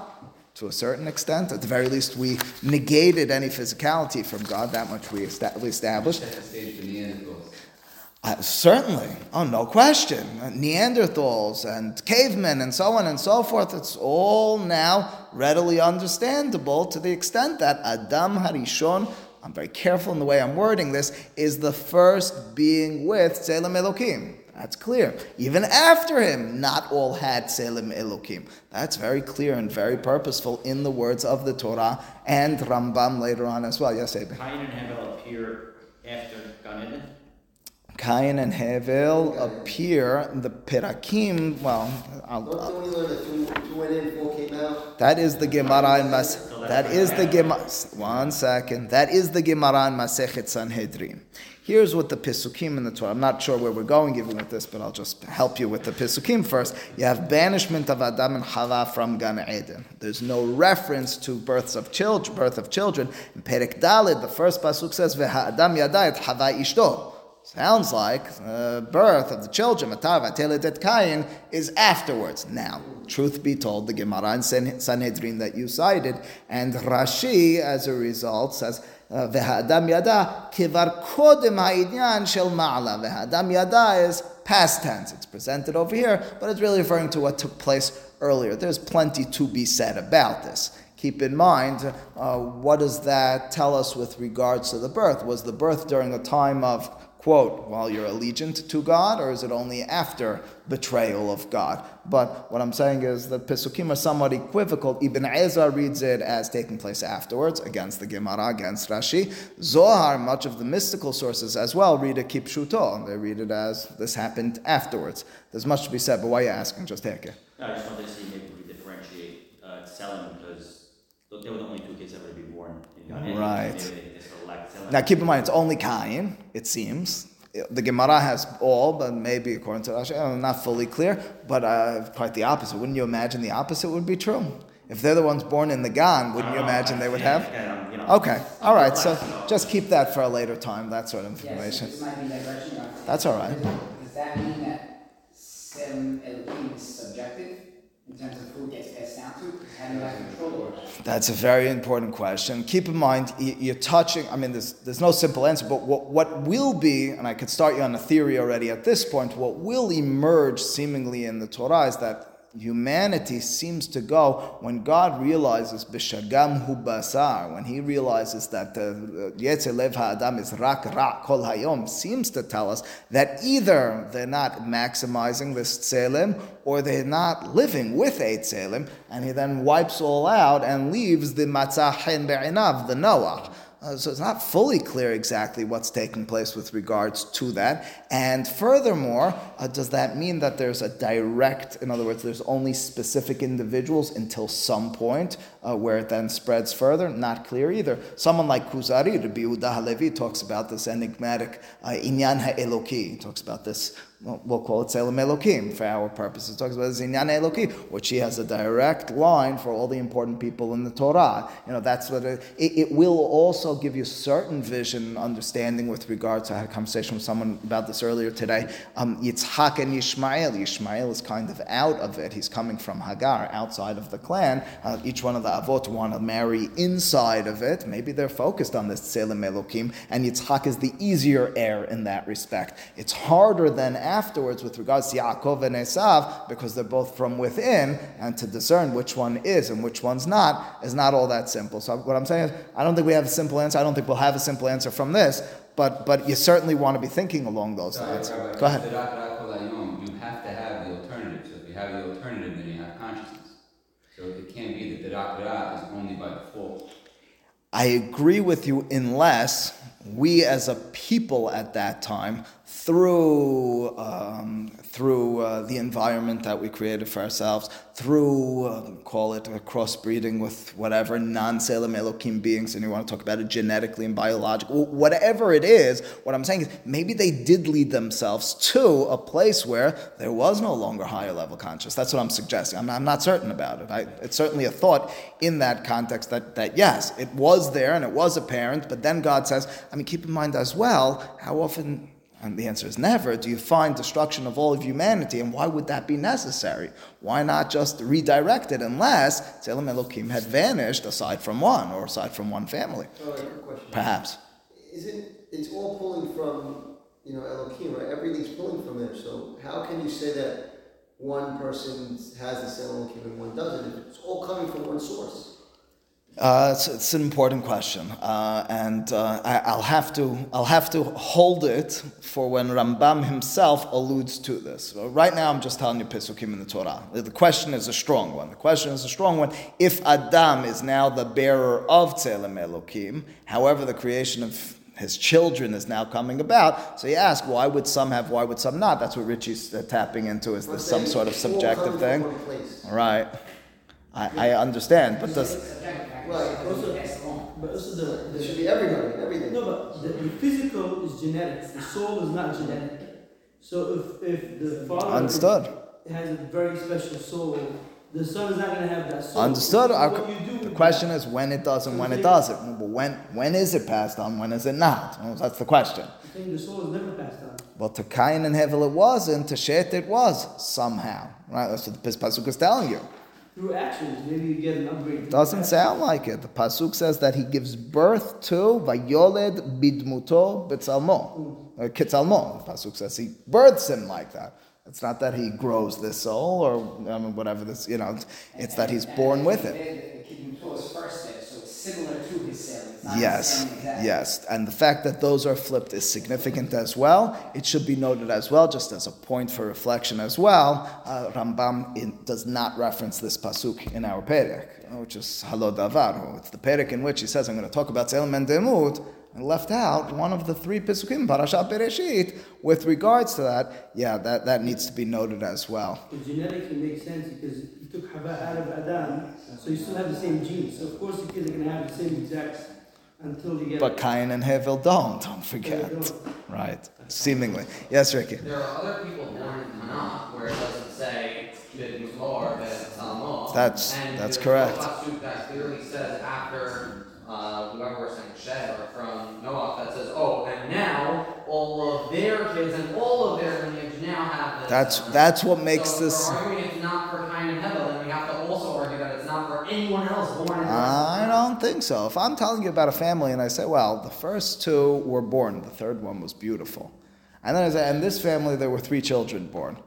Speaker 1: to a certain extent. At the very least, we negated any physicality from God. That much we established.
Speaker 4: Set the stage for Neanderthals.
Speaker 1: Uh, certainly. Oh, no question. Uh, Neanderthals and cavemen and so on and so forth, it's all now readily understandable to the extent that Adam Harishon, I'm very careful in the way I'm wording this, is the first being with Tselem Elokim. That's clear. Even after him, not all had Tselem Elokim. That's very clear and very purposeful in the words of the Torah and Rambam later on as well. Yes, Abe.
Speaker 3: Cain and Hevel appear after Gan Eden.
Speaker 1: Cain and Hevel appear in the Perakim. Well, I'll,
Speaker 2: Don't, don't we learn that two, two went in, four came out?
Speaker 1: that is the Gemara in Mas. That is the Gemara. One second. That is the Gemara in Masechet Sanhedrin. Here's what the Pisukim in the Torah. I'm not sure where we're going even with this, but I'll just help you with the Pisukim first. You have banishment of Adam and Chava from Gan Eden. There's no reference to births of children, birth of children. In Perek Dalid, the first pasuk says, "Veha Adam yada et Chava ishto." Sounds like the birth of the children, Kain, is afterwards. Now, truth be told, the Gemara in Sanhedrin that you cited, and Rashi, as a result, says, uh, V'ha'adam yada kivar kodem ha'idyan shel ma'ala. V'ha'adam yada is past tense. It's presented over here, but it's really referring to what took place earlier. There's plenty to be said about this. Keep in mind, uh, what does that tell us with regards to the birth? Was the birth during a time of quote, while you're allegiant to God, or is it only after betrayal of God? But what I'm saying is that Pesukim are somewhat equivocal. Ibn Ezra reads it as taking place afterwards, against the Gemara, against Rashi. Zohar, much of the mystical sources as well, read it kipshuto. They read it as this happened afterwards. There's much to be said, but why are you asking? Just take it.
Speaker 3: No, I just wanted to see maybe we differentiate uh, Selim because look, they were the only two kids ever to be born in Gan Eden.
Speaker 1: Right.
Speaker 3: Maybe they just select Selim.
Speaker 1: Now, keep in mind, it's only Cain, it seems. The Gemara has all, but maybe according to Rashi, I'm not fully clear, but uh, quite the opposite. Wouldn't you imagine the opposite would be true? If they're the ones born in the Gan, wouldn't you imagine they would have?
Speaker 3: Yeah, you know,
Speaker 1: Okay, all right, so just keep that for a later time, that sort of information.
Speaker 5: this might be diversion.
Speaker 1: That's all right.
Speaker 5: Does does that mean that Sem Elohim is subjective
Speaker 1: That's a very important question. Keep in mind, you're touching, I mean, there's, there's no simple answer, but what, what will be, and I could start you on a theory already at this point, what will emerge seemingly in the Torah is that humanity seems to go when God realizes b'shagam hu basar, when He realizes that the yetzer lev ha'adam is rak ra kol hayom, seems to tell us that either they're not maximizing this tzelem or they're not living with a tzelem, and He then wipes all out and leaves the matzah hen be'inav, the Noah. Uh, so it's not fully clear exactly what's taking place with regards to that. And furthermore, uh, does that mean that there's a direct, in other words, there's only specific individuals until some point uh, where it then spreads further? Not clear either. Someone like Kuzari, Rabbi Yehuda Halevi, talks about this enigmatic uh, inyan ha'eloki. He talks about this well, call it Selim Elokim for our purposes. It talks about Zinyan Elokim, which he has a direct line for all the important people in the Torah. You know, that's what it, it, it will also give you certain vision, and understanding with regard to I had a conversation with someone about this earlier today. Um, Yitzhak and Yishmael. Yishmael is kind of out of it. He's coming from Hagar, outside of the clan. Uh, each one of the Avot want to marry inside of it. Maybe they're focused on this Selim Elokim, and Yitzhak is the easier heir in that respect. It's harder than afterwards with regards to Yaakov and Esav because they're both from within, and to discern which one is and which one's not is not all that simple. So what I'm saying is, I don't think we have a simple answer. I don't think we'll have a simple answer from this, but but you certainly want to be thinking along those
Speaker 4: Sorry,
Speaker 1: lines.
Speaker 4: Rabbi,
Speaker 1: Go ahead.
Speaker 4: B'Tzedak Kol Hayom, You have to have the alternative. So if you have the alternative, then you have consciousness. So it can't be that the Dakara is only by default.
Speaker 1: I agree with you unless we as a people at that time, through, um, through uh, the environment that we created for ourselves, through, uh, call it a crossbreeding with whatever non-Salem Elohim beings, and you want to talk about it genetically and biological, whatever it is, what I'm saying is maybe they did lead themselves to a place where there was no longer higher level conscious. That's what I'm suggesting. I'm, I'm not certain about it. I, it's certainly a thought in that context that, that yes, it was there and it was apparent, but then God says, I mean, keep in mind as well, how often and the answer is never. Do you find destruction of all of humanity? And why would that be necessary? Why not just redirect it unless Tzelem Elohim had vanished aside from one or aside from one family?
Speaker 2: Oh, question.
Speaker 1: Perhaps.
Speaker 2: Isn't, it's all pulling from, you know, Elohim, right? Everything's pulling from there. So how can you say that one person has the same Elohim and one doesn't? It's all coming from one source.
Speaker 1: Uh, it's, it's an important question, uh, and uh, I, I'll have to I'll have to hold it for when Rambam himself alludes to this. So right now, I'm just telling you Pesukim in the Torah. The question is a strong one. The question is a strong one. If Adam is now the bearer of Tzelem Elokim, however, the creation of his children is now coming about. So you ask, why would some have, why would some not? That's what Richie's uh, tapping into. Is this some sort of subjective thing? Right. I, I understand, but does.
Speaker 2: Right.
Speaker 5: because you pass along.
Speaker 6: But also the,
Speaker 2: It should be everybody, everything.
Speaker 6: no, but the, the physical is genetics. The soul is not genetic. So if if the father
Speaker 1: Understood.
Speaker 6: has a very special soul, the son is not going to have that soul.
Speaker 1: Understood.
Speaker 6: So
Speaker 1: Our-
Speaker 6: what you do
Speaker 1: The question
Speaker 6: that-
Speaker 1: is when it does and when it doesn't. But when when is it passed on? When is it not? Well, that's the question.
Speaker 6: I think the soul is never passed on.
Speaker 1: Well, to Cain and Hevel it wasn't. To Shet it was somehow. Right. That's what the pasuk is telling you.
Speaker 6: Through actions, maybe you get an upgrade.
Speaker 1: Doesn't sound like it. The pasuk says that he gives birth to vayoled bidmuto betzalmo. Uh, Kitzalmo. The pasuk says he births him like that. It's not that he grows this soul or I mean, whatever this. You know, it's, it's that he's born with it.
Speaker 5: Similar to his cell. It's not the
Speaker 1: Yes, yes. And the fact that those are flipped is significant as well. It should be noted as well, just as a point for reflection as well. Uh, Rambam in, does not reference this pasuk in our perek, which is Halo Davar. It's the perek in which he says, I'm going to talk about Tzelem and Demut, and left out one of the three pasukim, Parashat Bereshit, with regards to that. Yeah, that, that needs to be noted as well.
Speaker 6: It genetically makes sense because took Hava out of Adam, so you still have the same genes. So of course the kids are going to have the same exact until you get.
Speaker 1: But Cain and Hevel don't, don't forget. Right, seemingly. Yes, Ricky.
Speaker 7: There are other people born in Tanakh where it doesn't say Bid Mutar, but it's Talmud.
Speaker 1: That's-
Speaker 7: And
Speaker 1: that's
Speaker 7: there's
Speaker 1: correct.
Speaker 7: a that clearly says after uh, whoever we're saying Shed or from Noah that says, oh, and now all of their kids and all of their lineage now have this.
Speaker 1: That's that's what makes
Speaker 7: so
Speaker 1: this.
Speaker 7: if we're arguing it's not for Cain and Hevel, then we have to also argue that it's not for anyone else born in
Speaker 1: I don't think so. If I'm telling you about a family and I say, well, the first two were born, the third one was beautiful. And then I say, and this family, there were three children born.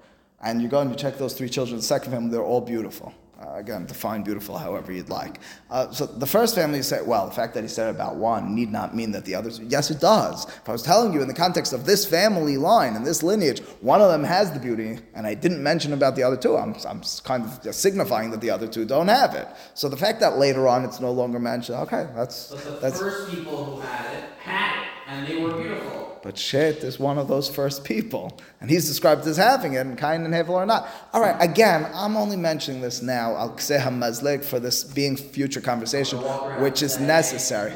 Speaker 1: And you go and you check those three children, the second family, they're all beautiful. Uh, again, define beautiful however you'd like. Uh, so the first family, you say, well, the fact that he said about one need not mean that the others. Yes, it does. If I was telling you in the context of this family line and this lineage, one of them has the beauty, and I didn't mention about the other two, I'm, I'm kind of just signifying that the other two don't have it. So the fact that later on it's no longer mentioned, okay, that's
Speaker 7: But the
Speaker 1: that's
Speaker 7: first people who had it had it, and they were beautiful.
Speaker 1: But Shet is one of those first people, and he's described as having it, and Cain and Hevel are not. All right, again, I'm only mentioning this now, al mazleg, for this being future conversation, which is necessary.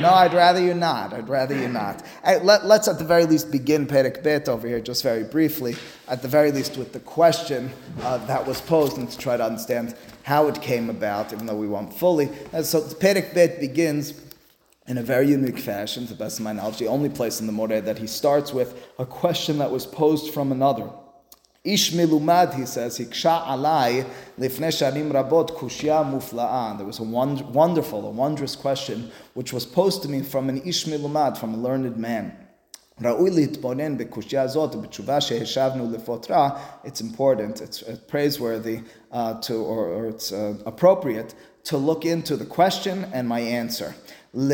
Speaker 1: No, I'd rather you not. I'd rather you not. Let, us at the very least begin Perek Bet over here, just very briefly, at the very least with the question uh, that was posed and to try to understand how it came about, even though we won't fully. And so Perek Bet begins in a very unique fashion, to the best of my knowledge, the only place in the Moreh that he starts with a question that was posed from another. Ish milumad, he says, hiksha alai lifne shanim rabot kushya mufla'an. There was a wonderful, a wondrous question which was posed to me from an ish milumad, from a learned man. It's important, it's uh, praiseworthy uh, to, or, or it's uh, appropriate to look into the question and my answer. Before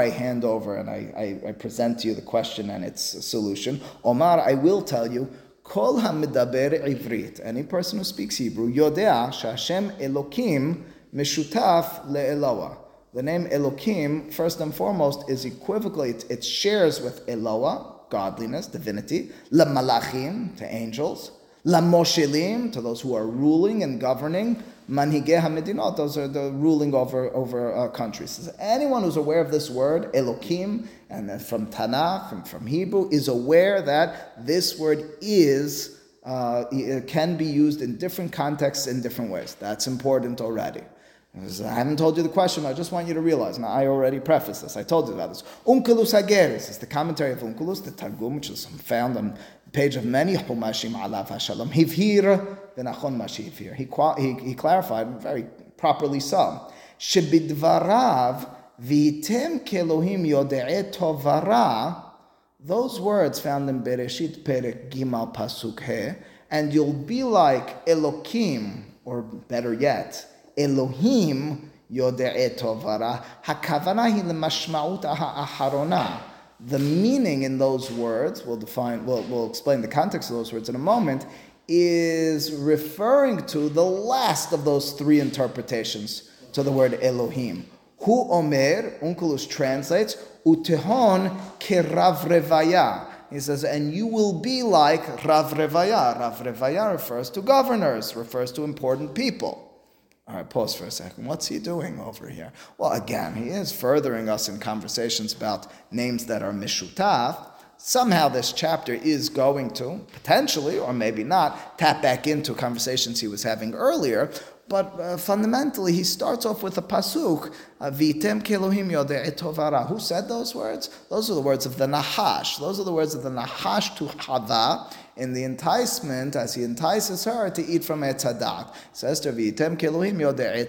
Speaker 1: I hand over and I, I, I, present to you the question and its solution, Omar, I will tell you, Kol hamidaber ivrit, any person who speaks Hebrew, Yodea shashem Elokim meshutaf le'eloah. The name Elokim, first and foremost, is equivocal. It, it shares with Eloah, godliness, divinity, to angels, la moshelim, to those who are ruling and governing, Manhigeh HaMedinot, those are the ruling over, over uh, countries. So anyone who's aware of this word, Elokim, and from Tanakh and from Hebrew, is aware that this word is, uh, can be used in different contexts in different ways. That's important already. I haven't told you the question, I just want you to realize. Now, I already prefaced this. I told you about this. Onkelos Hageris is the commentary of Onkelos, the Targum, which is found on page of many Humashim Alav Hashalom. Hivhir v'nachon mashivhir. He, he, he clarified, very properly so. Shebidvarav v'item kelohim yode'e tovara. Those words found in Bereshit Perek Gimal Pasuk He, and you'll be like Elokim, or better yet, Elohim Yode'e Tovara. Hakavana hi l'mashma'ut ha'aharona. The meaning in those words, we'll define, we'll, we'll explain the context of those words in a moment, is referring to the last of those three interpretations to the word Elohim. Hu Omer, Onkelos translates, Utehon revaya. He says, and you will be like Rav Revaya. Rav Revaya refers to governors, refers to important people. All right, pause for a second. What's he doing over here? Well, again, he is furthering us in conversations about names that are mishutaf. Somehow, this chapter is going to, potentially, or maybe not, tap back into conversations he was having earlier. But uh, fundamentally, he starts off with a pasuk, "Vitem kelohim etovara." Who said those words? Those are the words of the Nahash. Those are the words of the Nahash to Hava in the enticement as he entices her to eat from Etz Hadat. Says to Vitem Keluhim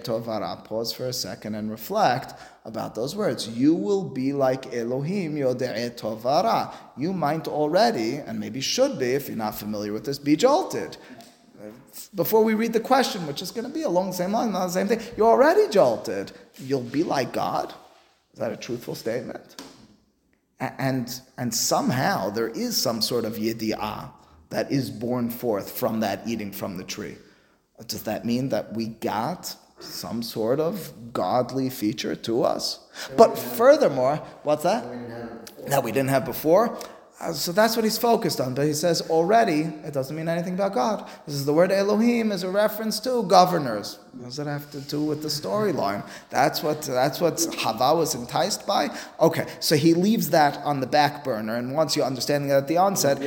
Speaker 1: Tovara. Pause for a second and reflect about those words. You will be like Elohim Yodei Tovara. You might already, and maybe should be, if you're not familiar with this, be jolted. Before we read the question, which is going to be along the same line, not the same thing, you're already jolted. You'll be like God. Is that a truthful statement? And, and somehow there is some sort of yedi'ah that is born forth from that eating from the tree. Does that mean that we got some sort of godly feature to us? But furthermore, what's that? That we didn't have before. Uh, Uh, so that's what he's focused on. But he says already, it doesn't mean anything about God. This is the word Elohim is a reference to governors. What does it have to do with the storyline? That's what that's what Hava was enticed by. Okay, so he leaves that on the back burner, and once you understand that at the onset,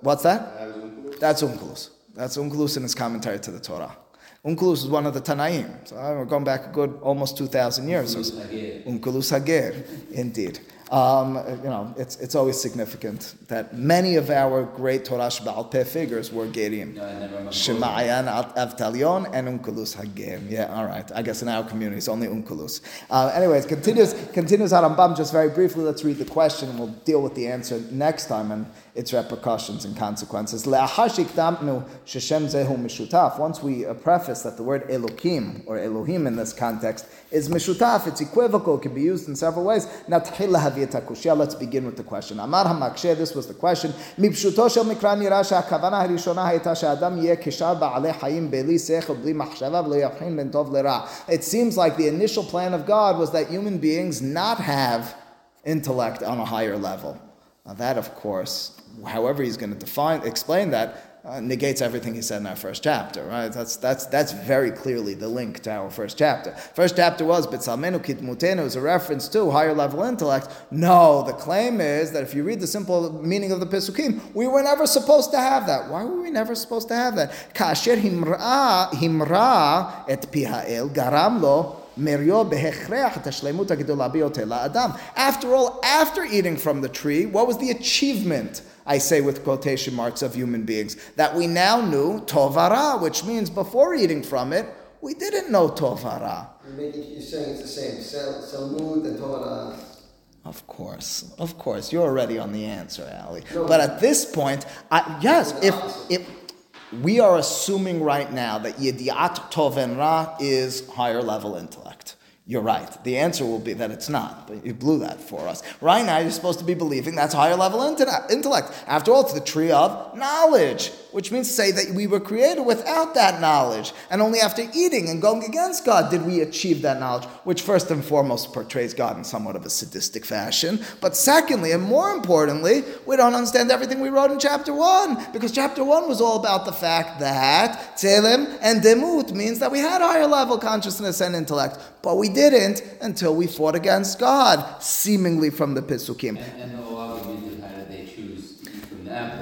Speaker 1: what's that? That's Onkelos. That's Onkelos in his commentary to the Torah. Onkelos is one of the Tanaim. So uh, we're going back a good almost 2,000 years. Onkelos Hager, indeed. Um, you know, it's, it's always significant that many of our great Torah Baal Peh figures were Gerim. Shemayan, Avtalion, and Onkelos Hager. Yeah, all right. I guess in our community it's only Onkelos. Uh, anyways, continues, continues Harambam just very briefly. Let's read the question and we'll deal with the answer next time. And its repercussions and consequences. Once we uh, preface that the word Elokim, or Elohim in this context, is mishutaf, it's equivocal, it can be used in several ways. Now, hayeta kushya. Let's begin with the question. Amar hamakshe, this was the question. Mipshuto shel mikra nira שהכוונה הראשונה הייתה שאדם יהיה כשאר בעלי חיים בלי שכל, בלי מחשבה ולא יבחין בין טוב לרע. It seems like the initial plan of God was that human beings not have intellect on a higher level. Now that, of course, however he's going to define, explain that, uh, negates everything he said in our first chapter, right? That's, that's, that's very clearly the link to our first chapter. First chapter was B'tzalmenu Kitmutenu is a reference to higher level intellect. No, the claim is that if you read the simple meaning of the Pesukim, we were never supposed to have that. Why were we never supposed to have that? Kasher himra, himra et pihael garam lo after all, after eating from the tree, what was the achievement? I say with quotation marks of human beings, that we now knew tovara, which means before eating from it, we didn't know tovara.
Speaker 2: You're, saying it's the same. Salmud and Torah.
Speaker 1: Of course, of course, you're already on the answer, Ali. No, but at this point, I, yes, if if we are assuming right now that Yediat Tov and Ra is higher level intellect. You're right. The answer will be that it's not, but you blew that for us. Right now, you're supposed to be believing that's higher level intellect. After all, it's the tree of knowledge which means to say that we were created without that knowledge. And only after eating and going against God did we achieve that knowledge, which first and foremost portrays God in somewhat of a sadistic fashion. But secondly, and more importantly, we don't understand everything we wrote in chapter 1, because chapter 1 was all about the fact that Tzelem and Demut means that we had higher level consciousness and intellect, but we didn't until we fought against God, seemingly from the Pisukim.
Speaker 4: And, and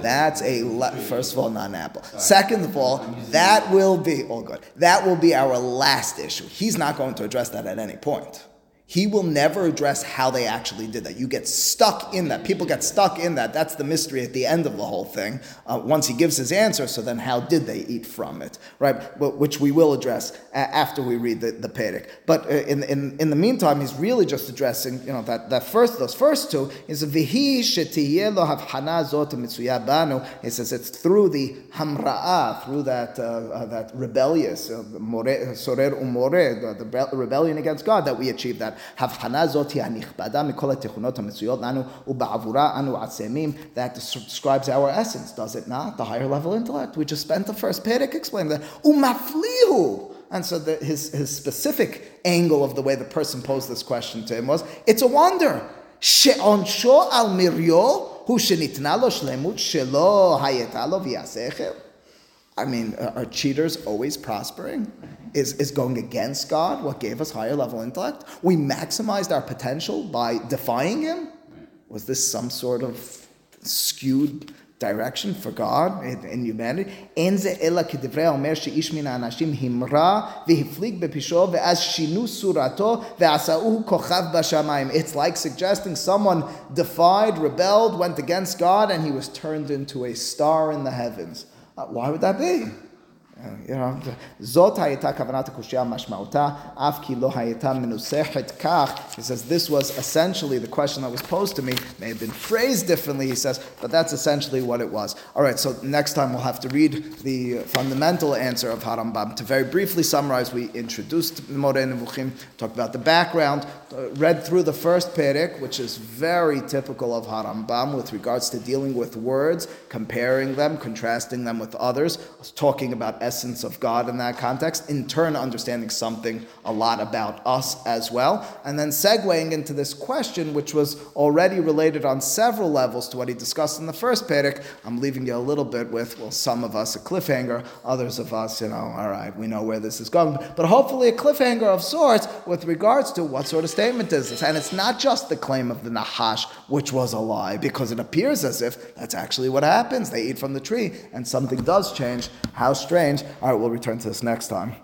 Speaker 1: that's a le- first of all not an apple. Second of all, that will be oh all good. That will be our last issue. He's not going to address that at any point. He will never address how they actually did that. You get stuck in that. People get stuck in that. That's the mystery at the end of the whole thing. Uh, once he gives his answer, so then how did they eat from it, right? But, which we will address a- after we read the, the Perek. But uh, in, in, in the meantime, he's really just addressing, you know, that, that first, those first two is vihi lo havhana banu. He says it's through the hamra'a, through that uh, uh, that rebellious uh, sorer umore, the rebellion against God, that we achieve that. הבחנה זאת היא הנכבדה מכל התכונות המצויות לנו ובעבורה אנו עצמים. That describes our essence, does it not? The higher level intellect. We just spent the first perek explaining that. ומפליהו. And so the, his, his specific angle of the way the person posed this question to him was, it's a wonder. שעונשו על מריו הוא שניתנה לו שלמות שלא הייתה לו ויעשה I mean, are cheaters always prospering? Is, is going against God what gave us higher level intellect? We maximized our potential by defying Him? Was this some sort of skewed direction for God in, in humanity? It's like suggesting someone defied, rebelled, went against God, and he was turned into a star in the heavens. Uh, why would that be? Zot hayeta kavanat kushya mashmauta lo hayeta menusechet kach. He says this was essentially the question that was posed to me. May have been phrased differently. He says, but that's essentially what it was. All right. So next time we'll have to read the fundamental answer of Harambam. To very briefly summarize, we introduced Moreh Nevuchim, talked about the background, uh, read through the first perek, which is very typical of Harambam with regards to dealing with words, comparing them, contrasting them with others, talking about essence of God in that context, in turn understanding something a lot about us as well, and then segueing into this question, which was already related on several levels to what he discussed in the first perek. I'm leaving you a little bit with, well, some of us a cliffhanger, others of us, you know, all right, we know where this is going, but hopefully a cliffhanger of sorts with regards to what sort of statement is this. And it's not just the claim of the Nahash, which was a lie, because it appears as if that's actually what happens. They eat from the tree, and something does change. How strange. All right, we'll return to this next time.